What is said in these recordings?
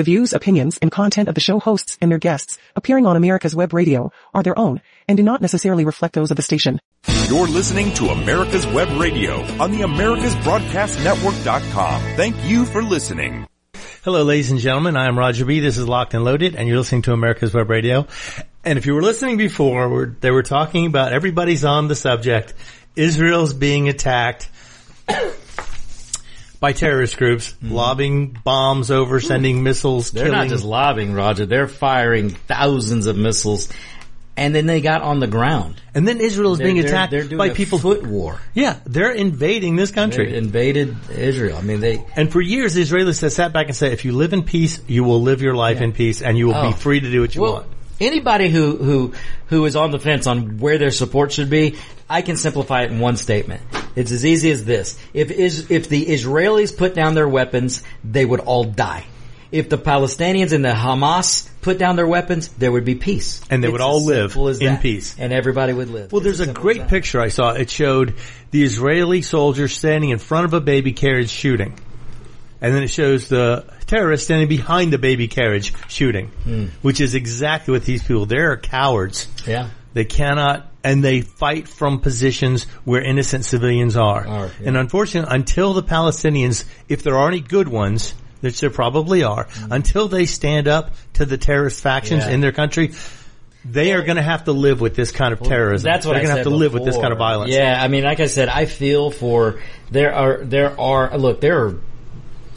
The views, opinions, and content of the show hosts and their guests appearing on America's Web Radio are their own and do not necessarily reflect those of the station. You're listening to America's Web Radio on the AmericasBroadcastNetwork.com. Thank you for listening. Hello, ladies and gentlemen. I am Roger B. This is Locked and Loaded, and you're listening to America's Web Radio. And if you were listening before, we're, they were talking about everybody's on the subject. Israel's being attacked by terrorist groups, mm-hmm. lobbing bombs over, sending missiles, They're killing. not just lobbing, Roger. They're firing thousands of missiles, and then they got on the ground. and then Israel is being They're- they're- attacked they're doing by a people. foot war. yeah, they're invading this They country. invaded Israel. I mean, they and for years, the Israelis have sat back and said, if you live in peace, you will live your life in peace and you will Oh. be free to do what you well. want. Anybody who who who is on the fence on where their support should be, I can simplify it in one statement. It's as easy as this: if is if the Israelis put down their weapons, they would all die. If the Palestinians and the Hamas put down their weapons, there would be peace, And they It's would all live in that. peace. and everybody would live. Well, It's there's a great picture I saw. It showed the Israeli soldier standing in front of a baby carriage shooting. And then it shows the terrorist standing behind the baby carriage shooting. Hmm. Which is exactly what these people, they're cowards. Yeah. They cannot, and they fight from positions where innocent civilians are. Are, yeah. And unfortunately, until the Palestinians, if there are any good ones, which there probably are, until they stand up to the terrorist factions. Yeah. in their country, they are going to have to live with this kind of terrorism. That's what They're I gonna have to live with this kind of violence. Yeah, I mean, like I said, I feel for there are there are look there are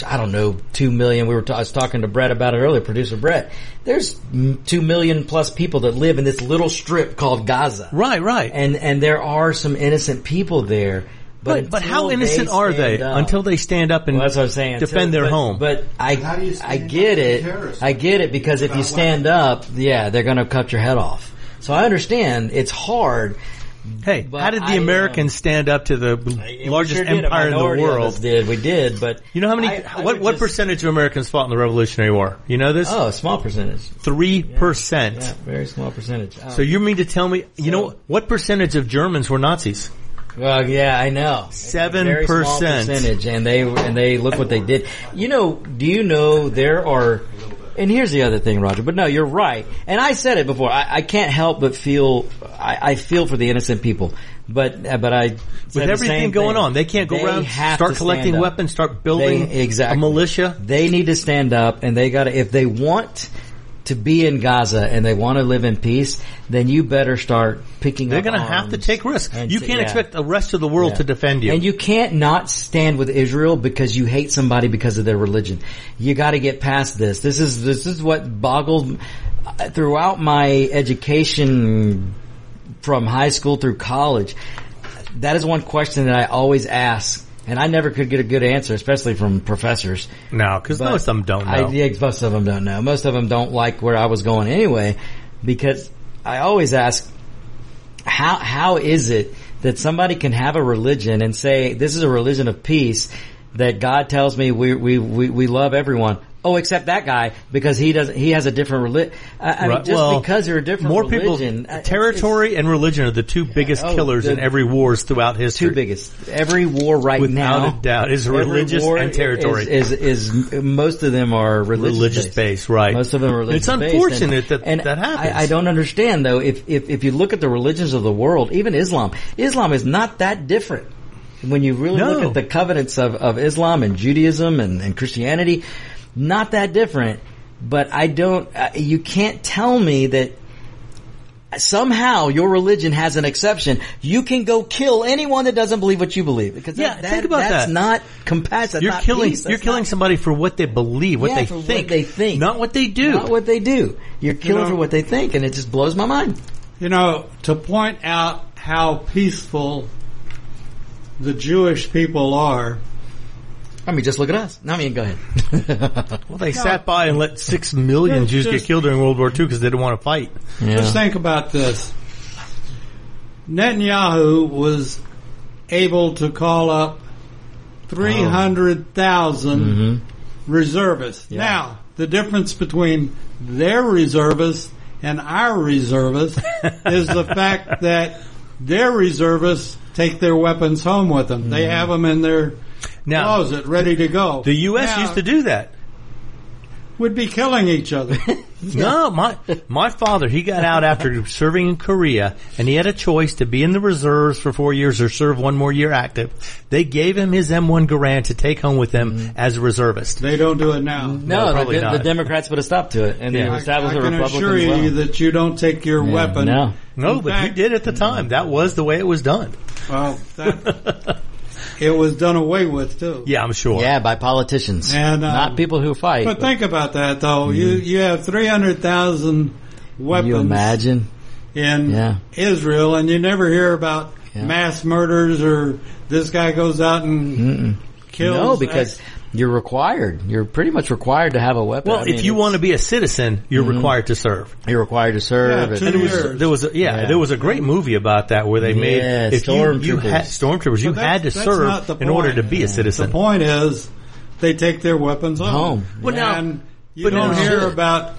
I don't know two million. We were ta- I was talking to Brett about it earlier, producer Brett. There's two million plus people that live in this little strip called Gaza, Right, right. and and there are some innocent people there. but, but how innocent they are they up- until they stand up and well, that's what I'm saying. defend Until- their but- home? But I, How I get it. I get it because if you stand up, yeah, they're going to cut your head off. So I understand it's hard. Hey, but how did the I, um, Americans stand up to the largest sure empire in the minority of us world? Did we did? But You know how many? I- I what what just- percentage of Americans fought in the Revolutionary War? You know this? Oh, a small percentage. Three percent. Yeah, very small percentage. Oh. So you mean to tell me? You know what percentage of Germans were Nazis? Well, yeah, I know. Seven percent percentage, and they and they look what they did. You know? Do you know there are? And here's the other thing, Roger. But no, you're right. And I said it before. I, I can't help but feel. I, I feel for the innocent people. But uh, but I With everything going thing. on, they can't go They around start collecting weapons, start building They- exactly. a militia. They need to stand up, and they got to. If they want to be in Gaza and they want to live in peace, then you better start picking. Up They're going to have to take risks. You can't yeah. expect the rest of the world Yeah. to defend you. And you can't not stand with Israel because you hate somebody because of their religion. You got to get past this. This is this is what boggled uh, throughout my education from high school through college. That is one question that I always ask, and I never could get a good answer, especially from professors. no, because most of them don't know. I, yeah, most of them don't know. Most of them don't like where I was going anyway, because I always ask, how how is it that somebody can have a religion and say this is a religion of peace that God tells me we we we, we love everyone. Oh, except that guy because he doesn't. He has a different religion. I, I mean, just well, because you're a different more religion, people, territory and religion are the two biggest Oh, killers the- in every wars throughout history. two biggest. Every war right Without now, a doubt, is religious and territory. Is, is is most of them are religious, Religious based. based, right. Most of them are religious. It's unfortunate that and that happens. I, I don't understand though. If, if if you look at the religions of the world, even Islam, Islam is not that different. When you really No. look at the covenants of, of Islam and Judaism and, and Christianity, not that different. But I don't. Uh, you can't tell me that somehow your religion has an exception. You can go kill anyone that doesn't believe what you believe because Yeah, that, that- think about that's that. not compassion. You're not killing. peace. You're killing not- somebody for what they believe, what Yeah, they for what think, they think. not what they do. Not what they do. You're killing know- for what they think, and it just blows my mind. You know, to point out how peaceful the Jewish people are, I mean, just look at us. No, I mean, go ahead. well, they sat by and let six million Yeah, Jews get killed during World War II because they didn't want to fight. just think about this. Netanyahu was able to call up 300,000 mm-hmm. reservists. Now, the difference between their reservists and our reservists is the fact that their reservists take their weapons home with them. They mm-hmm. have them in their Now, closet ready to go. the U.S. Now, used to do that. would be killing each other. No, my my father, he got out after serving in Korea, and he had a choice to be in the reserves for four years or serve one more year active. They gave him his M1 Garand to take home with him mm-hmm. as a reservist. they don't do it now. No, probably the, the. Democrats put a stop to it, and Yeah. they I, I established a can assure as well. you that you don't take your Yeah, weapon. No, No, In but he did at the time. That was the way it was done. Well, that, it was done away with too. Yeah, I'm sure. yeah, by politicians, And, um, not people who fight. But think about that though. You you have three hundred thousand weapons you imagine? in Yeah. Israel, and you never hear about Yeah. mass murders or this guy goes out and kills. No, because X- you're required. You're pretty much required to have a weapon. Well, I mean, if you want to be a citizen, you're required to serve. you're required to serve. Yeah, two And it was, there was a, yeah, Yeah. there was a great movie about that where they Yeah, made if you, you stormtroopers. had stormtroopers, you had to serve in order to be a citizen. the point is they take their weapons home. Home. Well, now- and you but don't now- hear about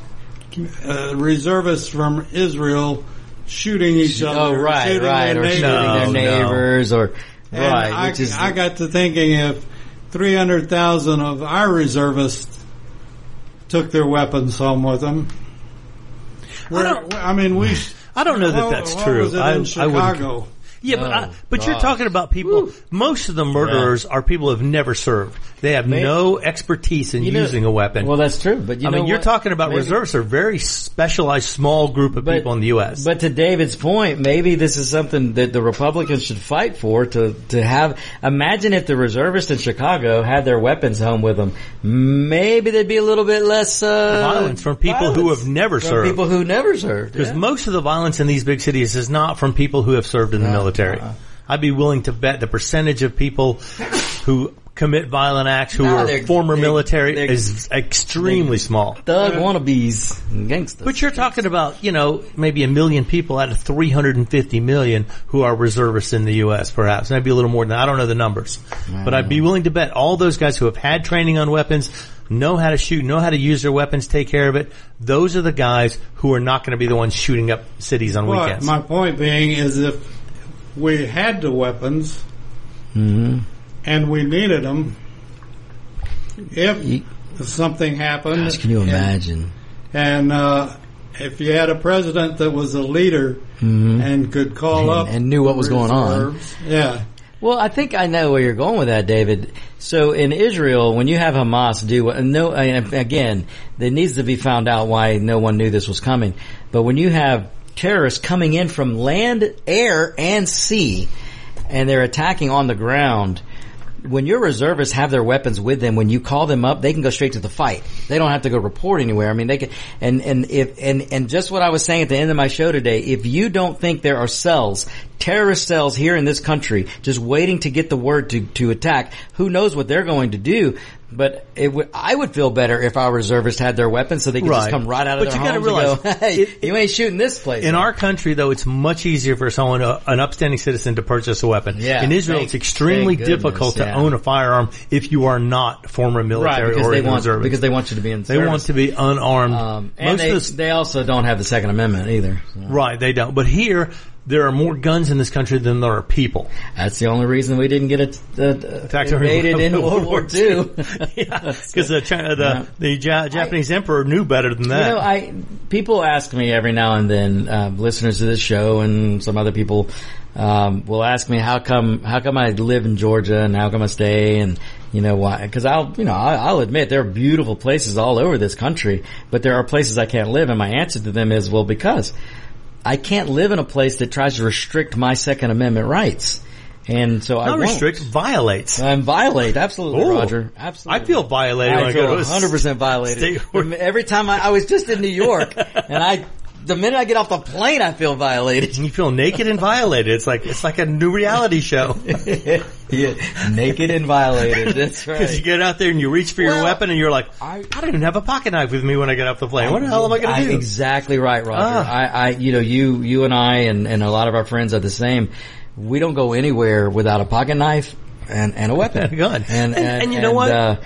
uh, reservists from Israel shooting each other. oh, right, shooting right, their or neighbors. shooting No, their no. neighbors, or And right, I, which is I got to thinking if 300,000 of our reservists took their weapons home with them. Where, don't- I mean, we. I don't know that what- that's true. I- in I wouldn't- Chicago? Yeah, but I, Oh, but you're talking about people. Most of the murderers are people who have never served. They have May- no expertise in You know- using a weapon. Well, that's true, but you I know mean, you're what? talking about Maybe- reservists are a very specialized, small group of But- people in the U.S. But to David's point, maybe this is something that the Republicans should fight for to, to have, imagine if the reservists in Chicago had their weapons home with them. Maybe there'd be a little bit less, uh, Violence from people who have never from served. people who never served. Because most of the violence in these big cities is not from people who have served in the military. uh-uh. I'd be willing to bet the percentage of people who commit violent acts who No, are former they- military they're- is extremely small. Thug wannabes and gangsters. But you're talking about, you know, maybe a million people out of 350 million who are reservists in the U.S. perhaps. Maybe a little more than that. I don't know the numbers. But I'd be willing to bet all those guys who have had training on weapons, know how to shoot, know how to use their weapons, take care of it. Those are the guys who are not going to be the ones shooting up cities on But weekends. my point being is if we had the weapons and we needed them, if You- something happened, Gosh, can you and- imagine? And, uh, if you had a president that was a leader and could call And- up and knew what was going on. yeah. Well, I think I know where you're going with that, David. So in Israel, when you have Hamas do what, no, again, it needs to be found out why no one knew this was coming. But when you have terrorists coming in from land, air, and sea, and they're attacking on the ground, when your reservists have their weapons with them, when you call them up, they can go straight to the fight. They don't have to go report anywhere. I mean, they can, and, and if, and, and just what I was saying at the end of my show today, if you don't think there are cells, terrorist cells here in this country, just waiting to get the word to, to attack, who knows what they're going to do, but it would, I would feel better if our reservists had their weapons so they could just come right out of But their you gotta homes realize, and go, hey, it- you ain't shooting this place. in up." our country, though, it's much easier for someone, uh, an upstanding citizen, to purchase a weapon. Yeah, in Israel, thank- it's extremely goodness, difficult to yeah. own a firearm if you are not former right, military because or they want, reservists. because they want you to be in They service. want to be unarmed. Um, and Most they, of the, they also don't have the Second Amendment either. So. right, they don't. But here, there are more guns in this country than there are people. That's the only reason we didn't get it uh, Attacked during invaded in World War II. yeah, because the, China, the, the Ja- Japanese emperor knew better than that. You know, I people ask me every now and then, uh, listeners to this show and some other people um, will ask me how come how come I live in Georgia and how come I stay and you know why? Because I'll you know I, I'll admit there are beautiful places all over this country, but there are places I can't live, and my answer to them is well because I can't live in a place that tries to restrict my Second Amendment rights, and so I Not won't. restrict, violates. And violate, absolutely, Oh. Roger. Absolutely. I feel violated I I feel 100% violated. Every time I, I was just in New York, and I, the minute I get off the plane, I feel violated. You feel naked and violated. It's like it's like a new reality show. yeah, naked and violated. That's right. Because you get out there and you reach for your weapon and you're like, I, I- don't even have a pocket knife with me when I get off the plane. What the hell am I going to do? Exactly right, Roger. Ah. I, I, you know, you, you and I, and, and a lot of our friends are the same. We don't go anywhere without a pocket knife and, and a weapon, And a gun. and And- and you know what? Uh,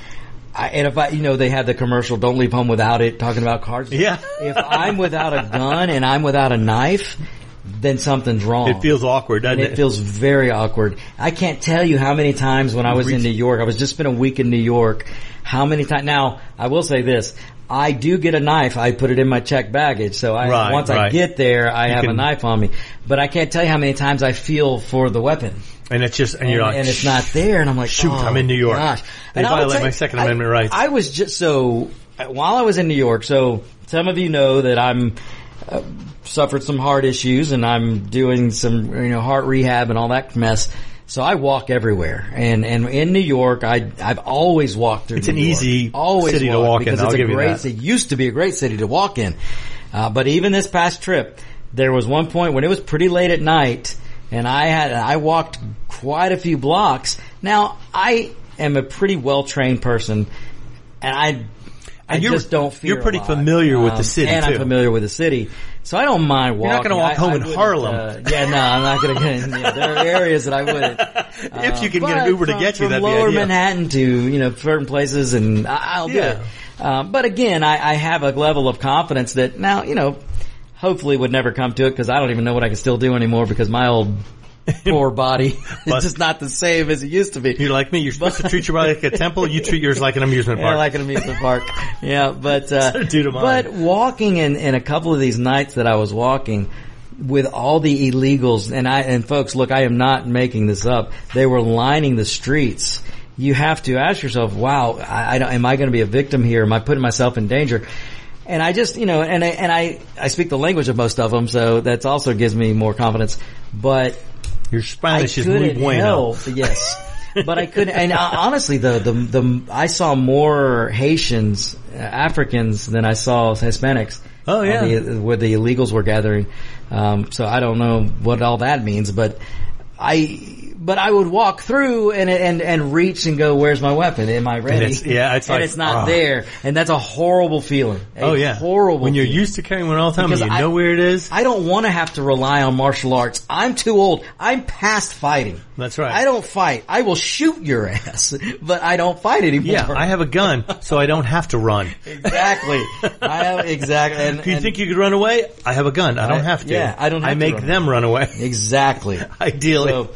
I, and if I, you know, they had the commercial "Don't leave home without it," talking about cars. Yeah. if I'm without a gun and I'm without a knife, then something's wrong. It feels awkward, doesn't it? it feels very awkward. I can't tell you how many times when I was in New York, I was just been a week in New York, how many times, now, I will say this, I do get a knife. I put it in my check baggage. So I, Right, once I get there, I have a knife on me. But I can't tell you how many times I feel for the weapon. And it's just, and And, you're like, and it's not there. And I'm like, Shoot, oh, I'm in New York. Gosh. They And violate my Second I- Amendment rights. I was just so, while I was in New York, so some of you know that I'm, uh, suffered some heart issues and I'm doing some, you know, heart rehab and all that mess. So I walk everywhere, and and in New York, I I've always walked through. It's New an York. easy always city to walk in, because I'll it's a great. that. It used to be a great city to walk in, uh, but even this past trip, there was one point when it was pretty late at night, and I had I walked quite a few blocks. Now I am a pretty well trained person, and I. I And just don't fear. you're pretty lot. Um, familiar with the city, and I'm too. familiar with the city, so I don't mind walking. You're not gonna walk I- home I in Harlem. uh, yeah, no, I'm not going to get in. Yeah, there are areas that I wouldn't. if you can get an Uber to get you, from lower. Manhattan to you know certain places, and I- I'll do Yeah. it. Um, but again, I, I have a level of confidence that now you know, hopefully, would never come to it because I don't even know what I can still do anymore because my old poor body is just not the same as it used to be. You're like me. You're supposed to treat your body like a temple. You treat yours like an amusement Yeah, park. like an amusement park. Yeah, but uh, So do to mine. but walking in in a couple of these nights that I was walking with all the illegals and I and folks, look, I am not making this up. They were lining the streets. You have to ask yourself, wow, I, I don't, am I going to be a victim here? Am I putting myself in danger? And I just, you know, and I, and I, I speak the language of most of them, so that also gives me more confidence. But Your I Spanish is muy bueno. help, yes. But I couldn't, and uh, honestly, the, the, the, I saw more Haitians, uh, Africans than I saw Hispanics. Oh, yeah. the- where the illegals were gathering. Um, so I don't know what all that means, but I, but I would walk through and, and, and reach and go, where's my weapon? Am I ready? it's- yeah, it's and like, it's not oh. there. And that's a horrible feeling. A Oh yeah, Horrible. When you're feeling. used to carrying one all the time, and you I- know where it is. I don't want to have to rely on martial arts. I'm too old. I'm past fighting. That's right. I don't fight. I will shoot your ass, but I don't fight anymore. yeah, I have a gun, so I don't have to run. exactly. I have exactly. And, If you and- think you could run away, I have a gun. I don't I- have to. yeah, I don't have I make run. them run away. exactly? Ideally. So-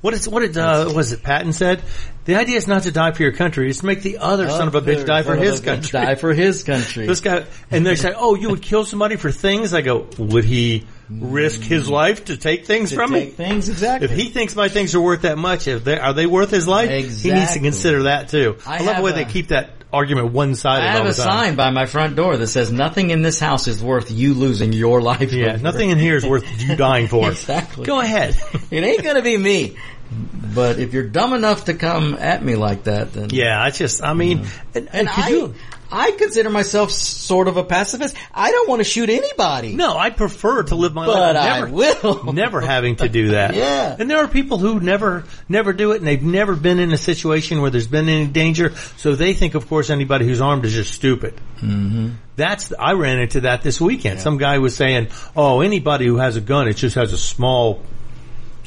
what is what did uh, was it Patton said? The idea is not to die for your country; it's to make the other son of a bitch die for his country. Die for his country. This guy, and they say, "Oh, you would kill somebody for things." I go, "Would he risk his life to take things To from take me?" things exactly. If he thinks my things are worth that much, if they, are they worth his life? He needs to consider that too. I, I love the way a- they keep that argument one-sided I all have a sign by my front door that says nothing in this house is worth you losing your life. Yeah, over." nothing in here is worth you dying for. Exactly. Go ahead. It ain't gonna be me. But if you're dumb enough to come at me like that, then yeah, I just, I mean, and, And could I, you- I consider myself sort of a pacifist. I don't want to shoot anybody. no, I prefer to live my But life I never, will. never having to do that. Yeah. And there are people who never, never do it and they've never been in a situation where there's been any danger. So they think, of course, anybody who's armed is just stupid. Mm-hmm. That's, I ran into that this weekend. Some guy was saying, oh, anybody who has a gun, it just has a small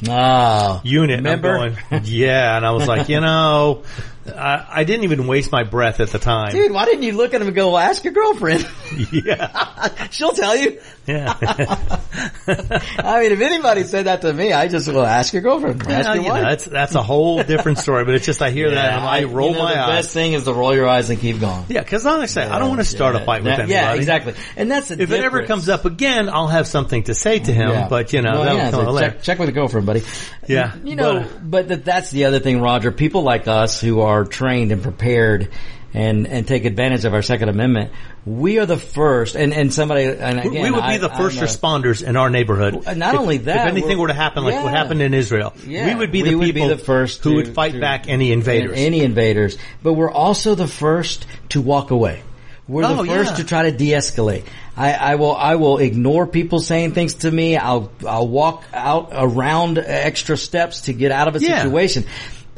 Ah, unit. Remember? going, yeah. And I was like, you know, I, I didn't even waste my breath at the time. dude, why didn't you look at him and go, well, ask your girlfriend? Yeah. She'll tell you. Yeah. I mean, if anybody said that to me, I just will ask your girlfriend. Ask Yeah, your you know, that's that's a whole different story. But it's just I hear that and I roll you know, my the eyes. best thing is to roll your eyes and keep going. Yeah, because like I say, I don't want to start a Yeah, fight with anybody. Yeah, exactly. And that's the If it ever comes up again, I'll have something to say to him. Yeah. But you know, Well, that'll yeah, come so later. check, check with the girlfriend, buddy. Yeah, You know, but- uh, but, that that's the other thing, Roger. People like us who are trained and prepared and, and take advantage of our Second Amendment, we are the first, and, and somebody, and We- again, we would be I- the 1st I'm a- responders in our neighborhood. Not If- only that, if anything we're- to happen like what happened in Israel, Yeah, we would be the would be people the first who to- would fight to- back any invaders. Any invaders. But we're also the first to walk away. We're Oh, the first yeah. to try to de-escalate. I, I will, I will ignore people saying things to me. I'll, I'll walk out around extra steps to get out of a Yeah. situation.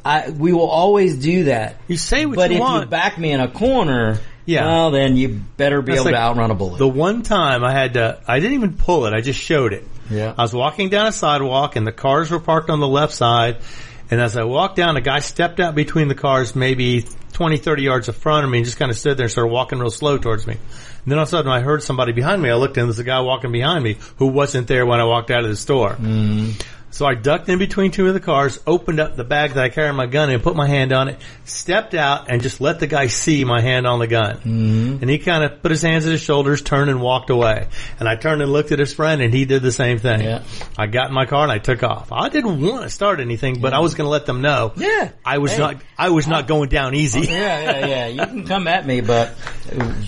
I, we will always do that. You say what but you want. But if you back me in a corner, Yeah. well then you better be That's able to outrun a bullet. The one time I had to, I didn't even pull it. I just showed it. Yeah. I was walking down a sidewalk and the cars were parked on the left side. And as I walked down, a guy stepped out between the cars, maybe 20, 30 yards in front of me and just kind of stood there and started walking real slow towards me. And then all of a sudden I heard somebody behind me. I looked and there's a guy walking behind me who wasn't there when I walked out of the store. Mm-hmm. So I ducked in between two of the cars, opened up the bag that I carried my gun in, put my hand on it, stepped out, and just let the guy see my hand on the gun. Mm-hmm. And he kind of put his hands at his shoulders, turned and walked away. And I turned and looked at his friend, and he did the same thing. Yeah. I got in my car and I took off. I didn't want to start anything, but I was going to let them know. Yeah. I was Hey. not. I was not going down easy. Yeah, yeah, yeah. You can come at me, but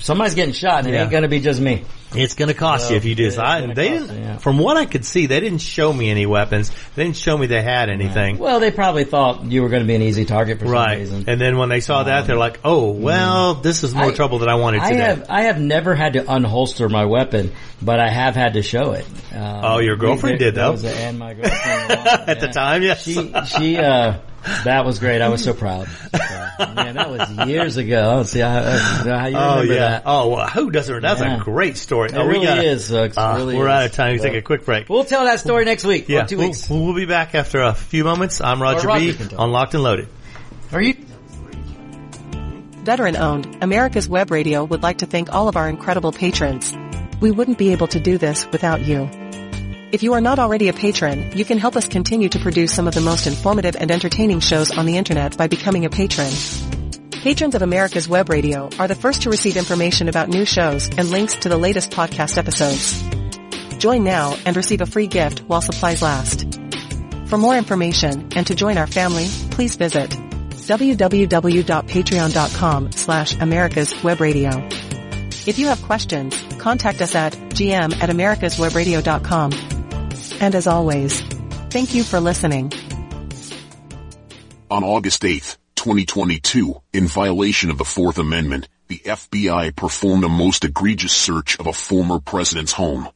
somebody's getting shot, and it Yeah. ain't going to be just me. It's going to cost you if you do. I, they didn't. you, yeah. From what I could see, they didn't show me any weapons. They didn't show me they had anything. Well, they probably thought you were going to be an easy target for some reason. And then when they saw that, they're like, "Oh, well, this is more I- trouble than I wanted I today." have I have never had to unholster my weapon, but I have had to show it. Um, Oh, your girlfriend we- did, though. there was a- and my girlfriend At the time, yes. She she uh that was great. I was so proud. So. Man, that was years ago. Let's see how, uh, how you Oh remember yeah. that. Oh, well, who doesn't? That's Yeah. a great story. It oh, we really gotta- is. Uh, really we're is. out of time. We So- take a quick break. We'll tell that story next week. yeah, or two we'll, weeks. we'll be back after a few moments. I'm Roger, Roger B. can tell. on Locked and Loaded. Are you? Veteran owned, America's Web Radio would like to thank all of our incredible patrons. We wouldn't be able to do this without you. If you are not already a patron, you can help us continue to produce some of the most informative and entertaining shows on the internet by becoming a patron. Patrons of America's Web Radio are the first to receive information about new shows and links to the latest podcast episodes. Join now and receive a free gift while supplies last. For more information and to join our family, please visit www.patreon.com slash America's Web Radio. If you have questions, contact us at gm at americaswebradio.com. And as always, thank you for listening. On August 8, 2022, in violation of the Fourth Amendment, the FBI performed a most egregious search of a former president's home.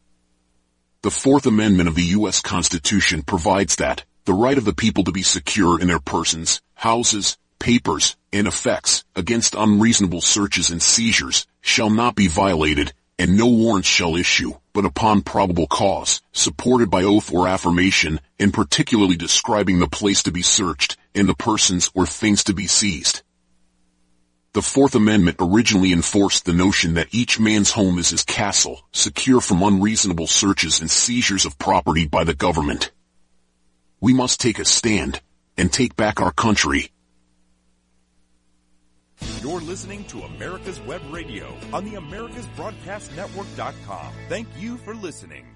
The Fourth Amendment of the U.S. Constitution provides that the right of the people to be secure in their persons, houses, papers, and effects against unreasonable searches and seizures shall not be violated and no warrant shall issue, but upon probable cause, supported by oath or affirmation, and particularly describing the place to be searched and the persons or things to be seized. The Fourth Amendment originally enforced the notion that each man's home is his castle, secure from unreasonable searches and seizures of property by the government. We must take a stand and take back our country. You're listening to America's Web Radio on the AmericasBroadcastNetwork.com. Thank you for listening.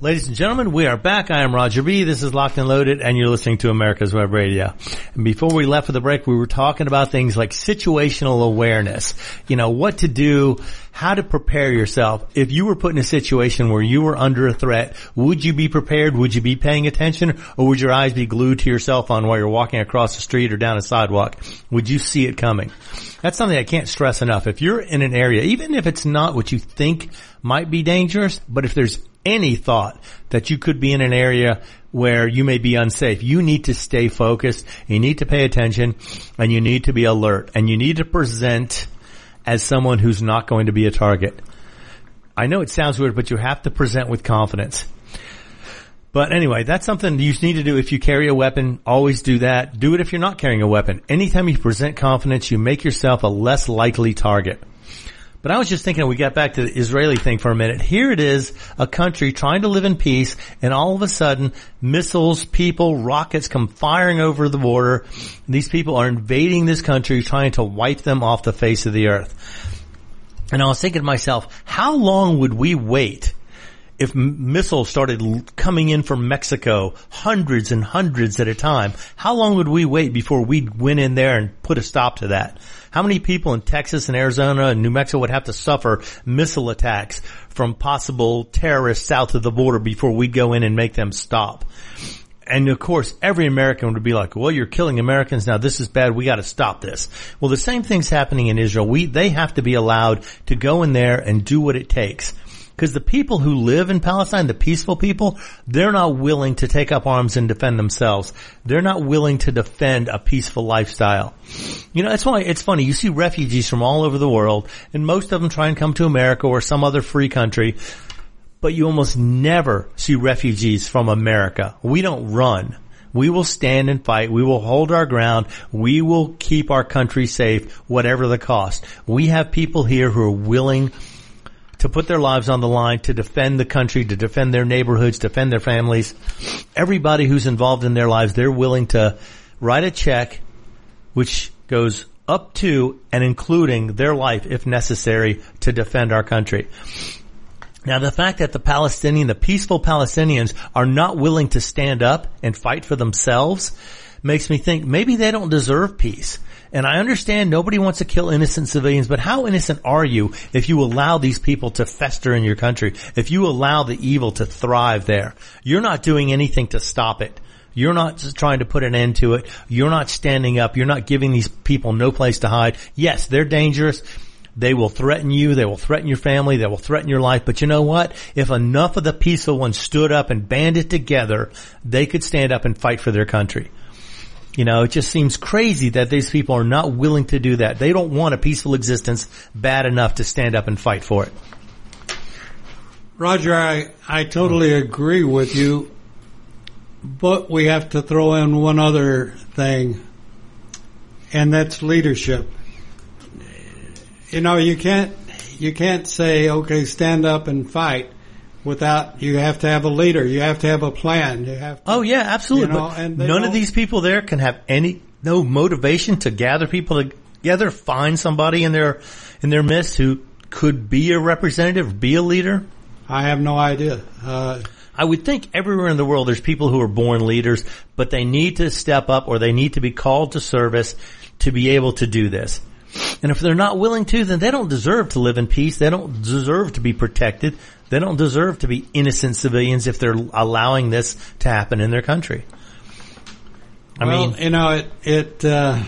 Ladies and gentlemen, we are back. I am Roger B. This is Locked and Loaded, and you're listening to America's Web Radio. And before we left for the break, we were talking about things like situational awareness. You know, what to do, how to prepare yourself. If you were put in a situation where you were under a threat, would you be prepared? Would you be paying attention? Or would your eyes be glued to your cell phone while you're walking across the street or down a sidewalk? Would you see it coming? That's something I can't stress enough. If you're in an area, even if it's not what you think might be dangerous, but if there's any thought that you could be in an area where you may be unsafe, you need to stay focused, you need to pay attention, and you need to be alert, and you need to present as someone who's not going to be a target. I know it sounds weird, but you have to present with confidence. But anyway, that's something you need to do if you carry a weapon. Always do that. Do it if you're not carrying a weapon. Anytime you present confidence, you make yourself a less likely target. But I was just thinking, we got back to the Israeli thing for a minute. Here it is, a country trying to live in peace, and all of a sudden, missiles, people, rockets come firing over the border. These people are invading this country, trying to wipe them off the face of the earth. And I was thinking to myself, how long would we wait if missiles started coming in from Mexico, hundreds and hundreds at a time? How long would we wait before we went in there and put a stop to that? How many people in Texas and Arizona and New Mexico would have to suffer missile attacks from possible terrorists south of the border before we'd go in and make them stop? And of course, every American would be like, well, you're killing Americans now. This is bad. We got to stop this. Well, the same thing's happening in Israel. We, they have to be allowed to go in there and do what it takes. Because the people who live in Palestine, the peaceful people, they're not willing to take up arms and defend themselves. They're not willing to defend a peaceful lifestyle. You know, that's why it's funny. You see refugees from all over the world, and most of them try and come to America or some other free country but you almost never see refugees from America. We don't run. We will stand and fight. We will hold our ground. We will keep our country safe, whatever the cost. We have people here who are willing to put their lives on the line, to defend the country, to defend their neighborhoods, defend their families. Everybody who's involved in their lives, they're willing to write a check which goes up to and including their life if necessary to defend our country. Now the fact that the Palestinian, the peaceful Palestinians are not willing to stand up and fight for themselves makes me think maybe they don't deserve peace. And I understand nobody wants to kill innocent civilians, but how innocent are you if you allow these people to fester in your country? If you allow the evil to thrive there? You're not doing anything to stop it. You're not trying to put an end to it. You're not standing up. You're not giving these people no place to hide. Yes, they're dangerous. They will threaten you. They will threaten your family. They will threaten your life. But you know what? If enough of the peaceful ones stood up and banded together, they could stand up and fight for their country. You know, it just seems crazy that these people are not willing to do that. They don't want a peaceful existence bad enough to stand up and fight for it. Roger, I, I totally agree with you, but we have to throw in one other thing, and that's leadership. You know, you can't, you can't say, okay, stand up and fight without, you have to have a leader, you have to have a plan, you have to, Oh yeah, absolutely. You know, but and none of these people there can have any no motivation to gather people together, find somebody in their in their midst who could be a representative, be a leader. I have no idea. Uh, I would think everywhere in the world there's people who are born leaders, but they need to step up or they need to be called to service to be able to do this. And if they're not willing to, then they don't deserve to live in peace. They don't deserve to be protected. They don't deserve to be innocent civilians if they're allowing this to happen in their country. I well, mean, you know, it, it, uh,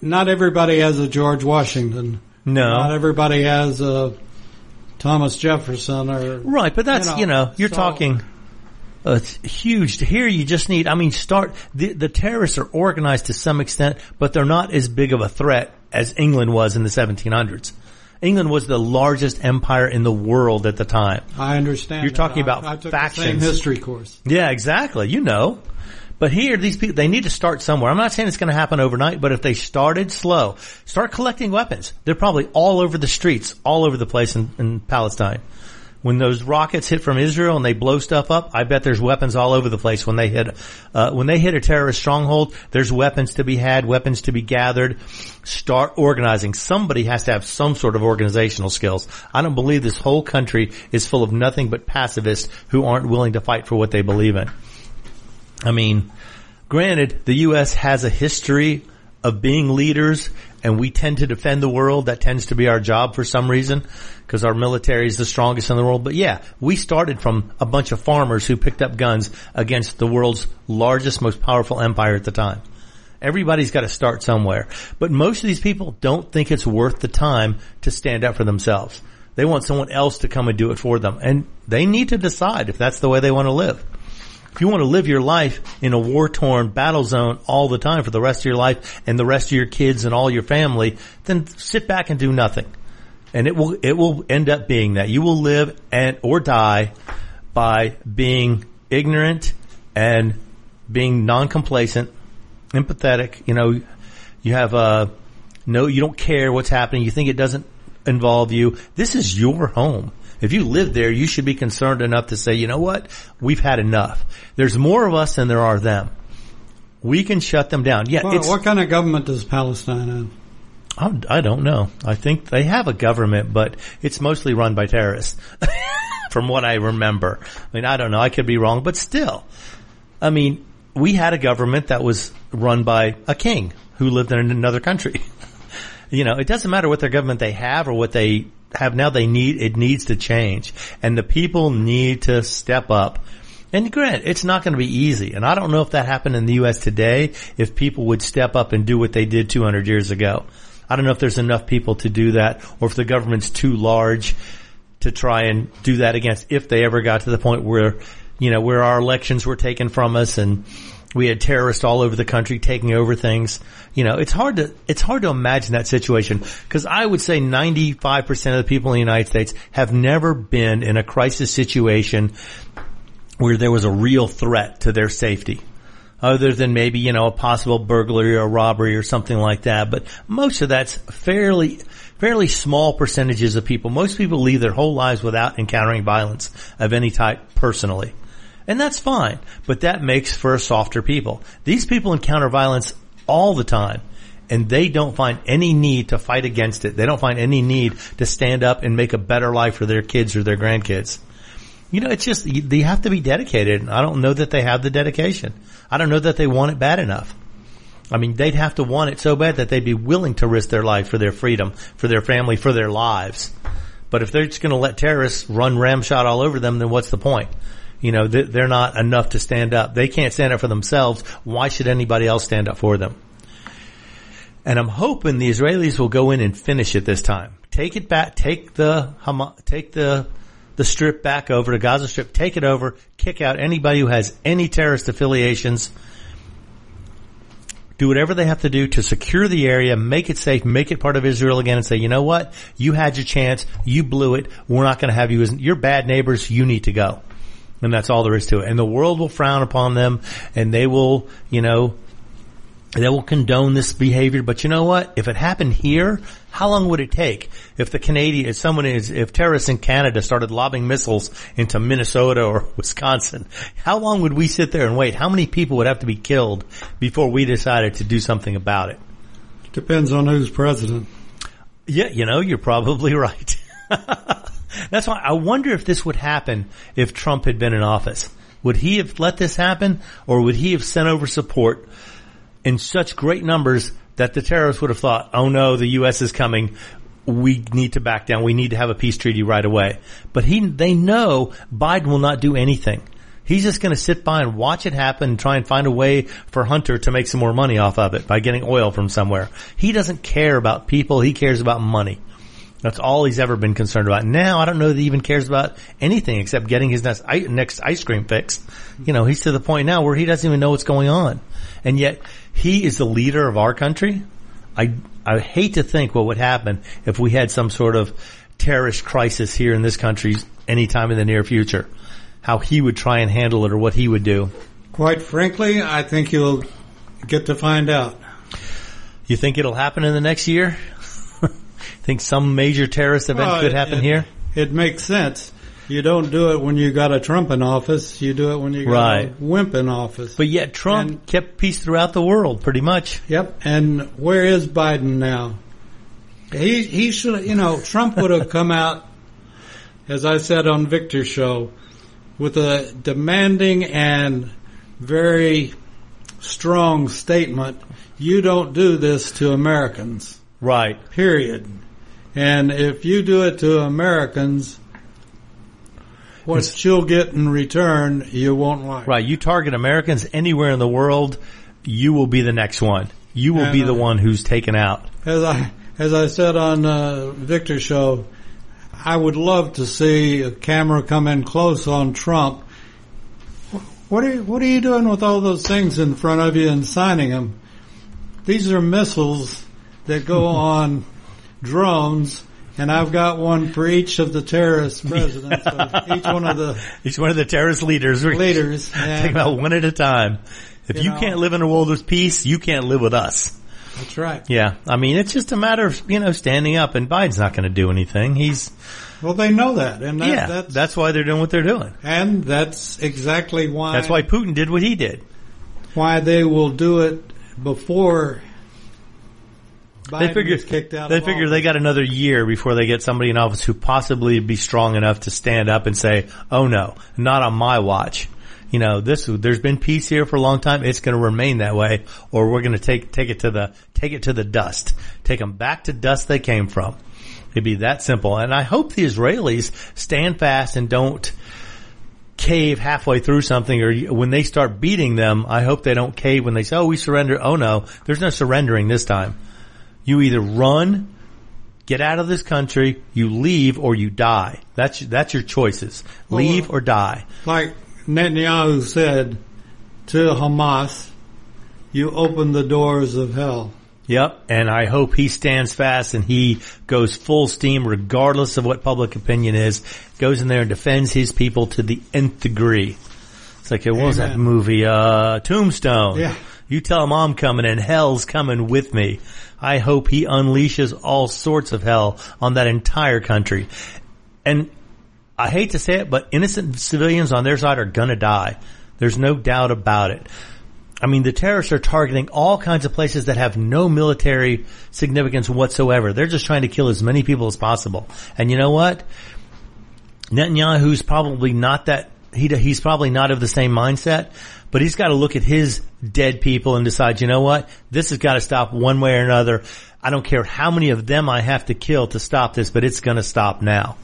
not everybody has a George Washington. No. Not everybody has a Thomas Jefferson or Right, but that's, you know, you know, you're so- talking uh, it's huge. Here you just need, I mean, start, the, the terrorists are organized to some extent, but they're not as big of a threat as England was in the 1700s. England was the largest empire in the world at the time. I understand. You're talking I- about I took The factions. same history course. Yeah, exactly. You know. But here, these people, they need to start somewhere. I'm not saying it's going to happen overnight, but if they started slow, start collecting weapons. They're probably all over the streets, all over the place in, in Palestine. When those rockets hit from Israel and they blow stuff up, I bet there's weapons all over the place when they hit, uh, when they hit a terrorist stronghold, there's weapons to be had, weapons to be gathered. Start organizing. Somebody has to have some sort of organizational skills. I don't believe this whole country is full of nothing but pacifists who aren't willing to fight for what they believe in. I mean, granted, the U.S. has a history of being leaders and we tend to defend the world. That tends to be our job for some reason because our military is the strongest in the world. But yeah, we started from a bunch of farmers who picked up guns against the world's largest, most powerful empire at the time. Everybody's got to start somewhere. But most of these people don't think it's worth the time to stand up for themselves. They want someone else to come and do it for them. And they need to decide if that's the way they want to live. If you want to live your life in a war torn battle zone all the time for the rest of your life and the rest of your kids and all your family, then sit back and do nothing. And it will, it will end up being that you will live and, or die by being ignorant and being non-complacent, empathetic. You know, you have, a, no, you don't care what's happening. You think it doesn't involve you. This is your home. If you live there, you should be concerned enough to say, you know what? We've had enough. There's more of us than there are them. We can shut them down. Yeah, Well, it's, what kind of government does Palestine have? I I don't know. I think they have a government, but it's mostly run by terrorists. From what I remember. I mean, I don't know. I could be wrong, but still. I mean, we had a government that was run by a king who lived in another country. you know, it doesn't matter what their government they have or what they have now. They need, it needs to change and the people need to step up. And grant, it's not going to be easy. And I don't know if that happened in the U.S. today, if people would step up and do what they did 200 years ago. I don't know if there's enough people to do that or if the government's too large to try and do that against if they ever got to the point where, you know, where our elections were taken from us and we had terrorists all over the country taking over things. You know, it's hard to, it's hard to imagine that situation because I would say 95% of the people in the United States have never been in a crisis situation where there was a real threat to their safety. other than maybe, you know, a possible burglary or robbery or something like that. But most of that's fairly, fairly small percentages of people. Most people leave their whole lives without encountering violence of any type personally. And that's fine, but that makes for a softer people. These people encounter violence all the time and they don't find any need to fight against it. They don't find any need to stand up and make a better life for their kids or their grandkids. You know, it's just, they have to be dedicated. I don't know that they have the dedication. I don't know that they want it bad enough. I mean, they'd have to want it so bad that they'd be willing to risk their life for their freedom, for their family, for their lives. But if they're just going to let terrorists run ramshot all over them, then what's the point? You know, they're not enough to stand up. They can't stand up for themselves. Why should anybody else stand up for them? And I'm hoping the Israelis will go in and finish it this time. Take it back, take the, take the, the strip back over to Gaza Strip, take it over, kick out anybody who has any terrorist affiliations, do whatever they have to do to secure the area, make it safe, make it part of Israel again and say, you know what? You had your chance. You blew it. We're not going to have you as, you're bad neighbors. You need to go. And that's all there is to it. And the world will frown upon them and they will, you know, they will condone this behavior. But you know what? If it happened here, how long would it take if the Canadian, if someone is, if terrorists in Canada started lobbing missiles into Minnesota or Wisconsin, how long would we sit there and wait? How many people would have to be killed before we decided to do something about it? Depends on who's president. Yeah, you know, you're probably right. That's why I wonder if this would happen if Trump had been in office. Would he have let this happen or would he have sent over support in such great numbers that the terrorists would have thought, oh no, the U.S. is coming. We need to back down. We need to have a peace treaty right away. But he, they know Biden will not do anything. He's just going to sit by and watch it happen and try and find a way for Hunter to make some more money off of it by getting oil from somewhere. He doesn't care about people. He cares about money. That's all he's ever been concerned about. Now, I don't know that he even cares about anything except getting his next, next ice cream fix. You know, he's to the point now where he doesn't even know what's going on. And yet, he is the leader of our country. I, I hate to think what would happen if we had some sort of terrorist crisis here in this country anytime in the near future. How he would try and handle it or what he would do. Quite frankly, I think you'll get to find out. You think it'll happen in the next year? Think some major terrorist event well, could happen it, here? It makes sense. You don't do it when you got a Trump in office. You do it when you got right. a wimp in office. But yet Trump and, kept peace throughout the world, pretty much. Yep. And where is Biden now? He he should. You know, Trump would have come out, as I said on Victor's show, with a demanding and very strong statement. You don't do this to Americans. Right. Period. And if you do it to Americans, what you'll get in return, you won't like. Right. You target Americans anywhere in the world, you will be the next one. You will and, be the uh, one who's taken out. As I as I said on uh, Victor's show, I would love to see a camera come in close on Trump. What are you, what are you doing with all those things in front of you and signing them? These are missiles that go on drones, and I've got one for each of the terrorist presidents. each one of the each one of the terrorist leaders. Leaders. Take about one at a time. If you, you know, can't live in a world of peace, you can't live with us. That's right. Yeah, I mean it's just a matter of you know standing up, and Biden's not going to do anything. He's well, they know that, and that, yeah, that's, that's why they're doing what they're doing, and that's exactly why. That's why Putin did what he did. Why they will do it before Biden they figure kicked out. They figure they got another year before they get somebody in office who possibly be strong enough to stand up and say, "Oh no, not on my watch." You know, this there's been peace here for a long time. It's going to remain that way, or we're going to take take it to the take it to the dust. Take them back to dust they came from. It'd be that simple. And I hope the Israelis stand fast and don't cave halfway through something or when they start beating them, I hope they don't cave when they say, oh, we surrender. Oh no, there's no surrendering this time. You either run, get out of this country, you leave, or you die. That's that's your choices. Leave or die. Like Netanyahu said to Hamas, you open the doors of hell. Yep, and I hope he stands fast and he goes full steam regardless of what public opinion is, goes in there and defends his people to the nth degree. It's like, what was that movie? Uh, Tombstone. Yeah. You tell him I'm coming and hell's coming with me. I hope he unleashes all sorts of hell on that entire country. And I hate to say it, but innocent civilians on their side are gonna die. There's no doubt about it. I mean, the terrorists are targeting all kinds of places that have no military significance whatsoever. They're just trying to kill as many people as possible. And you know what? Netanyahu's probably not that, he, he's probably not of the same mindset, but he's got to look at his dead people and decide, you know what? This has got to stop one way or another. I don't care how many of them I have to kill to stop this, but it's going to stop now.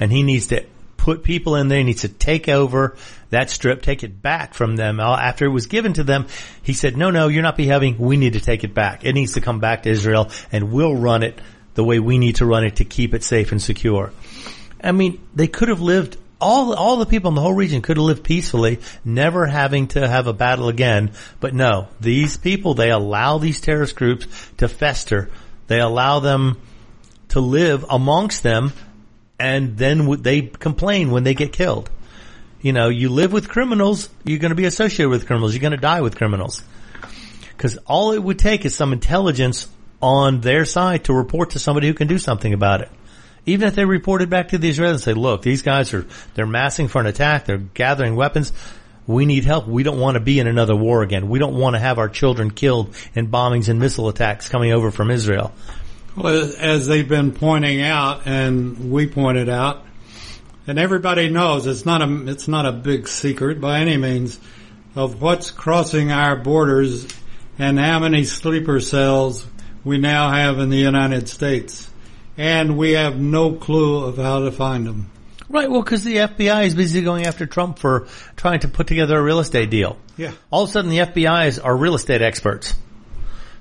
And he needs to put people in there. He needs to take over that strip, take it back from them. Uh, After it was given to them, he said, no, no, you're not behaving. We need to take it back. It needs to come back to Israel and we'll run it the way we need to run it to keep it safe and secure. I mean, they could have lived all all the people in the whole region could have lived peacefully, never having to have a battle again. But no, these people they allow these terrorist groups to fester. They allow them to live amongst them, and then they complain when they get killed. You know, you live with criminals, you're going to be associated with criminals. You're going to die with criminals. Because all it would take is some intelligence on their side to report to somebody who can do something about it. Even if they reported back to the Israelis and say, look, these guys are, they're massing for an attack, they're gathering weapons, we need help. We don't want to be in another war again. We don't want to have our children killed in bombings and missile attacks coming over from Israel. Well, as they've been pointing out, and we pointed out, and everybody knows it's not a it's not a big secret by any means of what's crossing our borders and how many sleeper cells we now have in the United States, and we have no clue of how to find them. Right, well, because the FBI is busy going after Trump for trying to put together a real estate deal. Yeah. All of a sudden, the FBI's are real estate experts.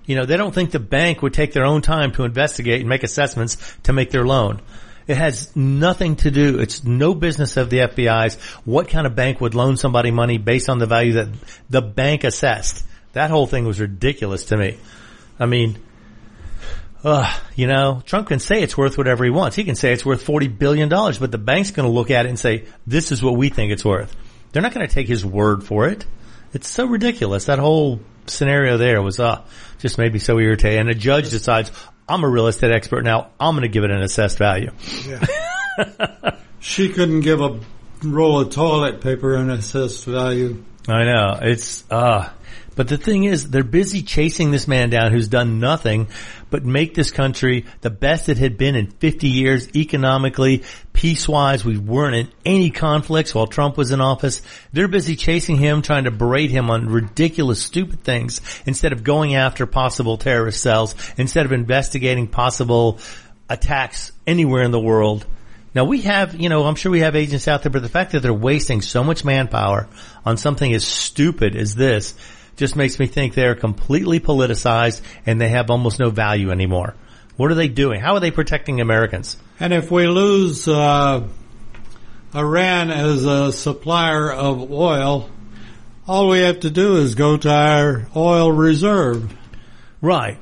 You know, they don't think the bank would take their own time to investigate and make assessments to make their loan. It has nothing to do, it's no business of the FBI's what kind of bank would loan somebody money based on the value that the bank assessed. That whole thing was ridiculous to me. I mean, uh, you know, Trump can say it's worth whatever he wants. He can say it's worth $40 billion, but the bank's going to look at it and say, this is what we think it's worth. They're not going to take his word for it. It's so ridiculous. That whole scenario there was, uh, just made me so irritated. And a judge decides, I'm a real estate expert now. I'm going to give it an assessed value. Yeah. She couldn't give a roll of toilet paper an assessed value. I know. It's, uh, but the thing is, they're busy chasing this man down who's done nothing but make this country the best it had been in 50 years economically, peace-wise. We weren't in any conflicts while Trump was in office. They're busy chasing him, trying to berate him on ridiculous, stupid things instead of going after possible terrorist cells, instead of investigating possible attacks anywhere in the world. Now we have, you know, I'm sure we have agents out there, but the fact that they're wasting so much manpower on something as stupid as this just makes me think they're completely politicized and they have almost no value anymore. What are they doing? How are they protecting Americans? And if we lose uh, Iran as a supplier of oil, all we have to do is go to our oil reserve. Right.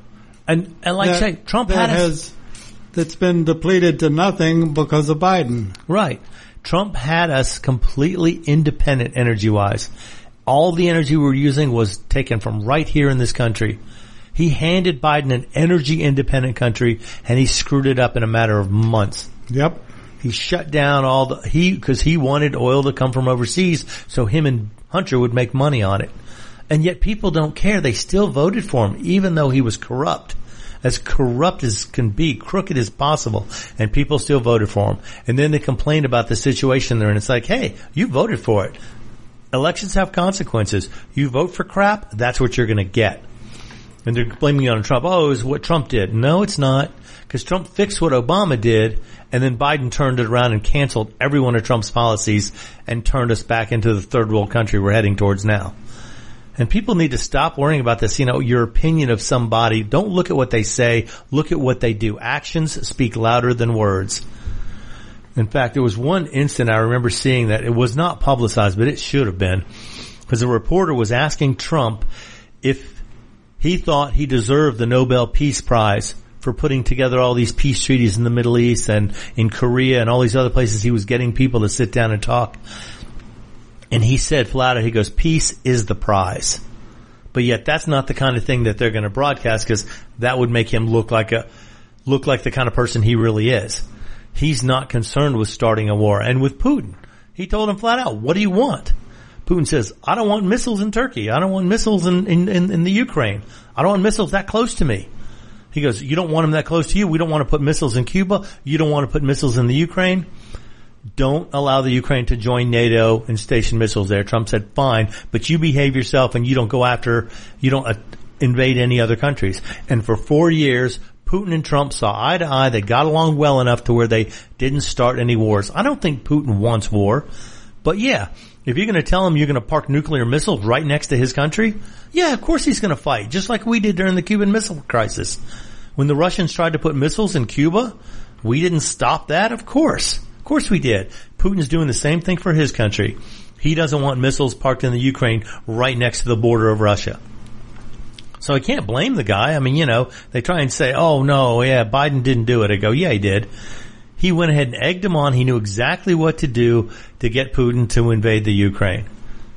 And, and like I say, Trump that had us, has that's been depleted to nothing because of Biden. right. Trump had us completely independent energy wise. All the energy we were using was taken from right here in this country. He handed Biden an energy independent country and he screwed it up in a matter of months. Yep. He shut down all the, he, cause he wanted oil to come from overseas so him and Hunter would make money on it. And yet people don't care. They still voted for him even though he was corrupt. As corrupt as can be, crooked as possible, and people still voted for him. And then they complain about the situation they're in. It's like, hey, you voted for it. Elections have consequences. You vote for crap, that's what you're gonna get. And they're blaming it on Trump. Oh, it was what Trump did. No, it's not. Because Trump fixed what Obama did, and then Biden turned it around and canceled every one of Trump's policies and turned us back into the third world country we're heading towards now. And people need to stop worrying about this. You know, your opinion of somebody. Don't look at what they say. Look at what they do. Actions speak louder than words. In fact, there was one instant I remember seeing that it was not publicized, but it should have been. Because a reporter was asking Trump if he thought he deserved the Nobel Peace Prize for putting together all these peace treaties in the Middle East and in Korea and all these other places he was getting people to sit down and talk. And he said flat out, he goes, peace is the prize. But yet that's not the kind of thing that they're going to broadcast because that would make him look like a, look like the kind of person he really is. He's not concerned with starting a war. And with Putin, he told him flat out, what do you want? Putin says, I don't want missiles in Turkey. I don't want missiles in, in, in, in the Ukraine. I don't want missiles that close to me. He goes, you don't want them that close to you. We don't want to put missiles in Cuba. You don't want to put missiles in the Ukraine. Don't allow the Ukraine to join NATO and station missiles there. Trump said, fine, but you behave yourself and you don't go after, you don't uh, invade any other countries. And for four years, Putin and Trump saw eye to eye. They got along well enough to where they didn't start any wars. I don't think Putin wants war, but yeah, if you're going to tell him you're going to park nuclear missiles right next to his country, yeah, of course he's going to fight, just like we did during the Cuban Missile Crisis. When the Russians tried to put missiles in Cuba, we didn't stop that, of course. Of course we did. Putin's doing the same thing for his country. He doesn't want missiles parked in the Ukraine right next to the border of Russia. So I can't blame the guy. I mean, you know, they try and say, oh no, yeah, Biden didn't do it. I go, yeah, he did. He went ahead and egged him on. He knew exactly what to do to get Putin to invade the Ukraine.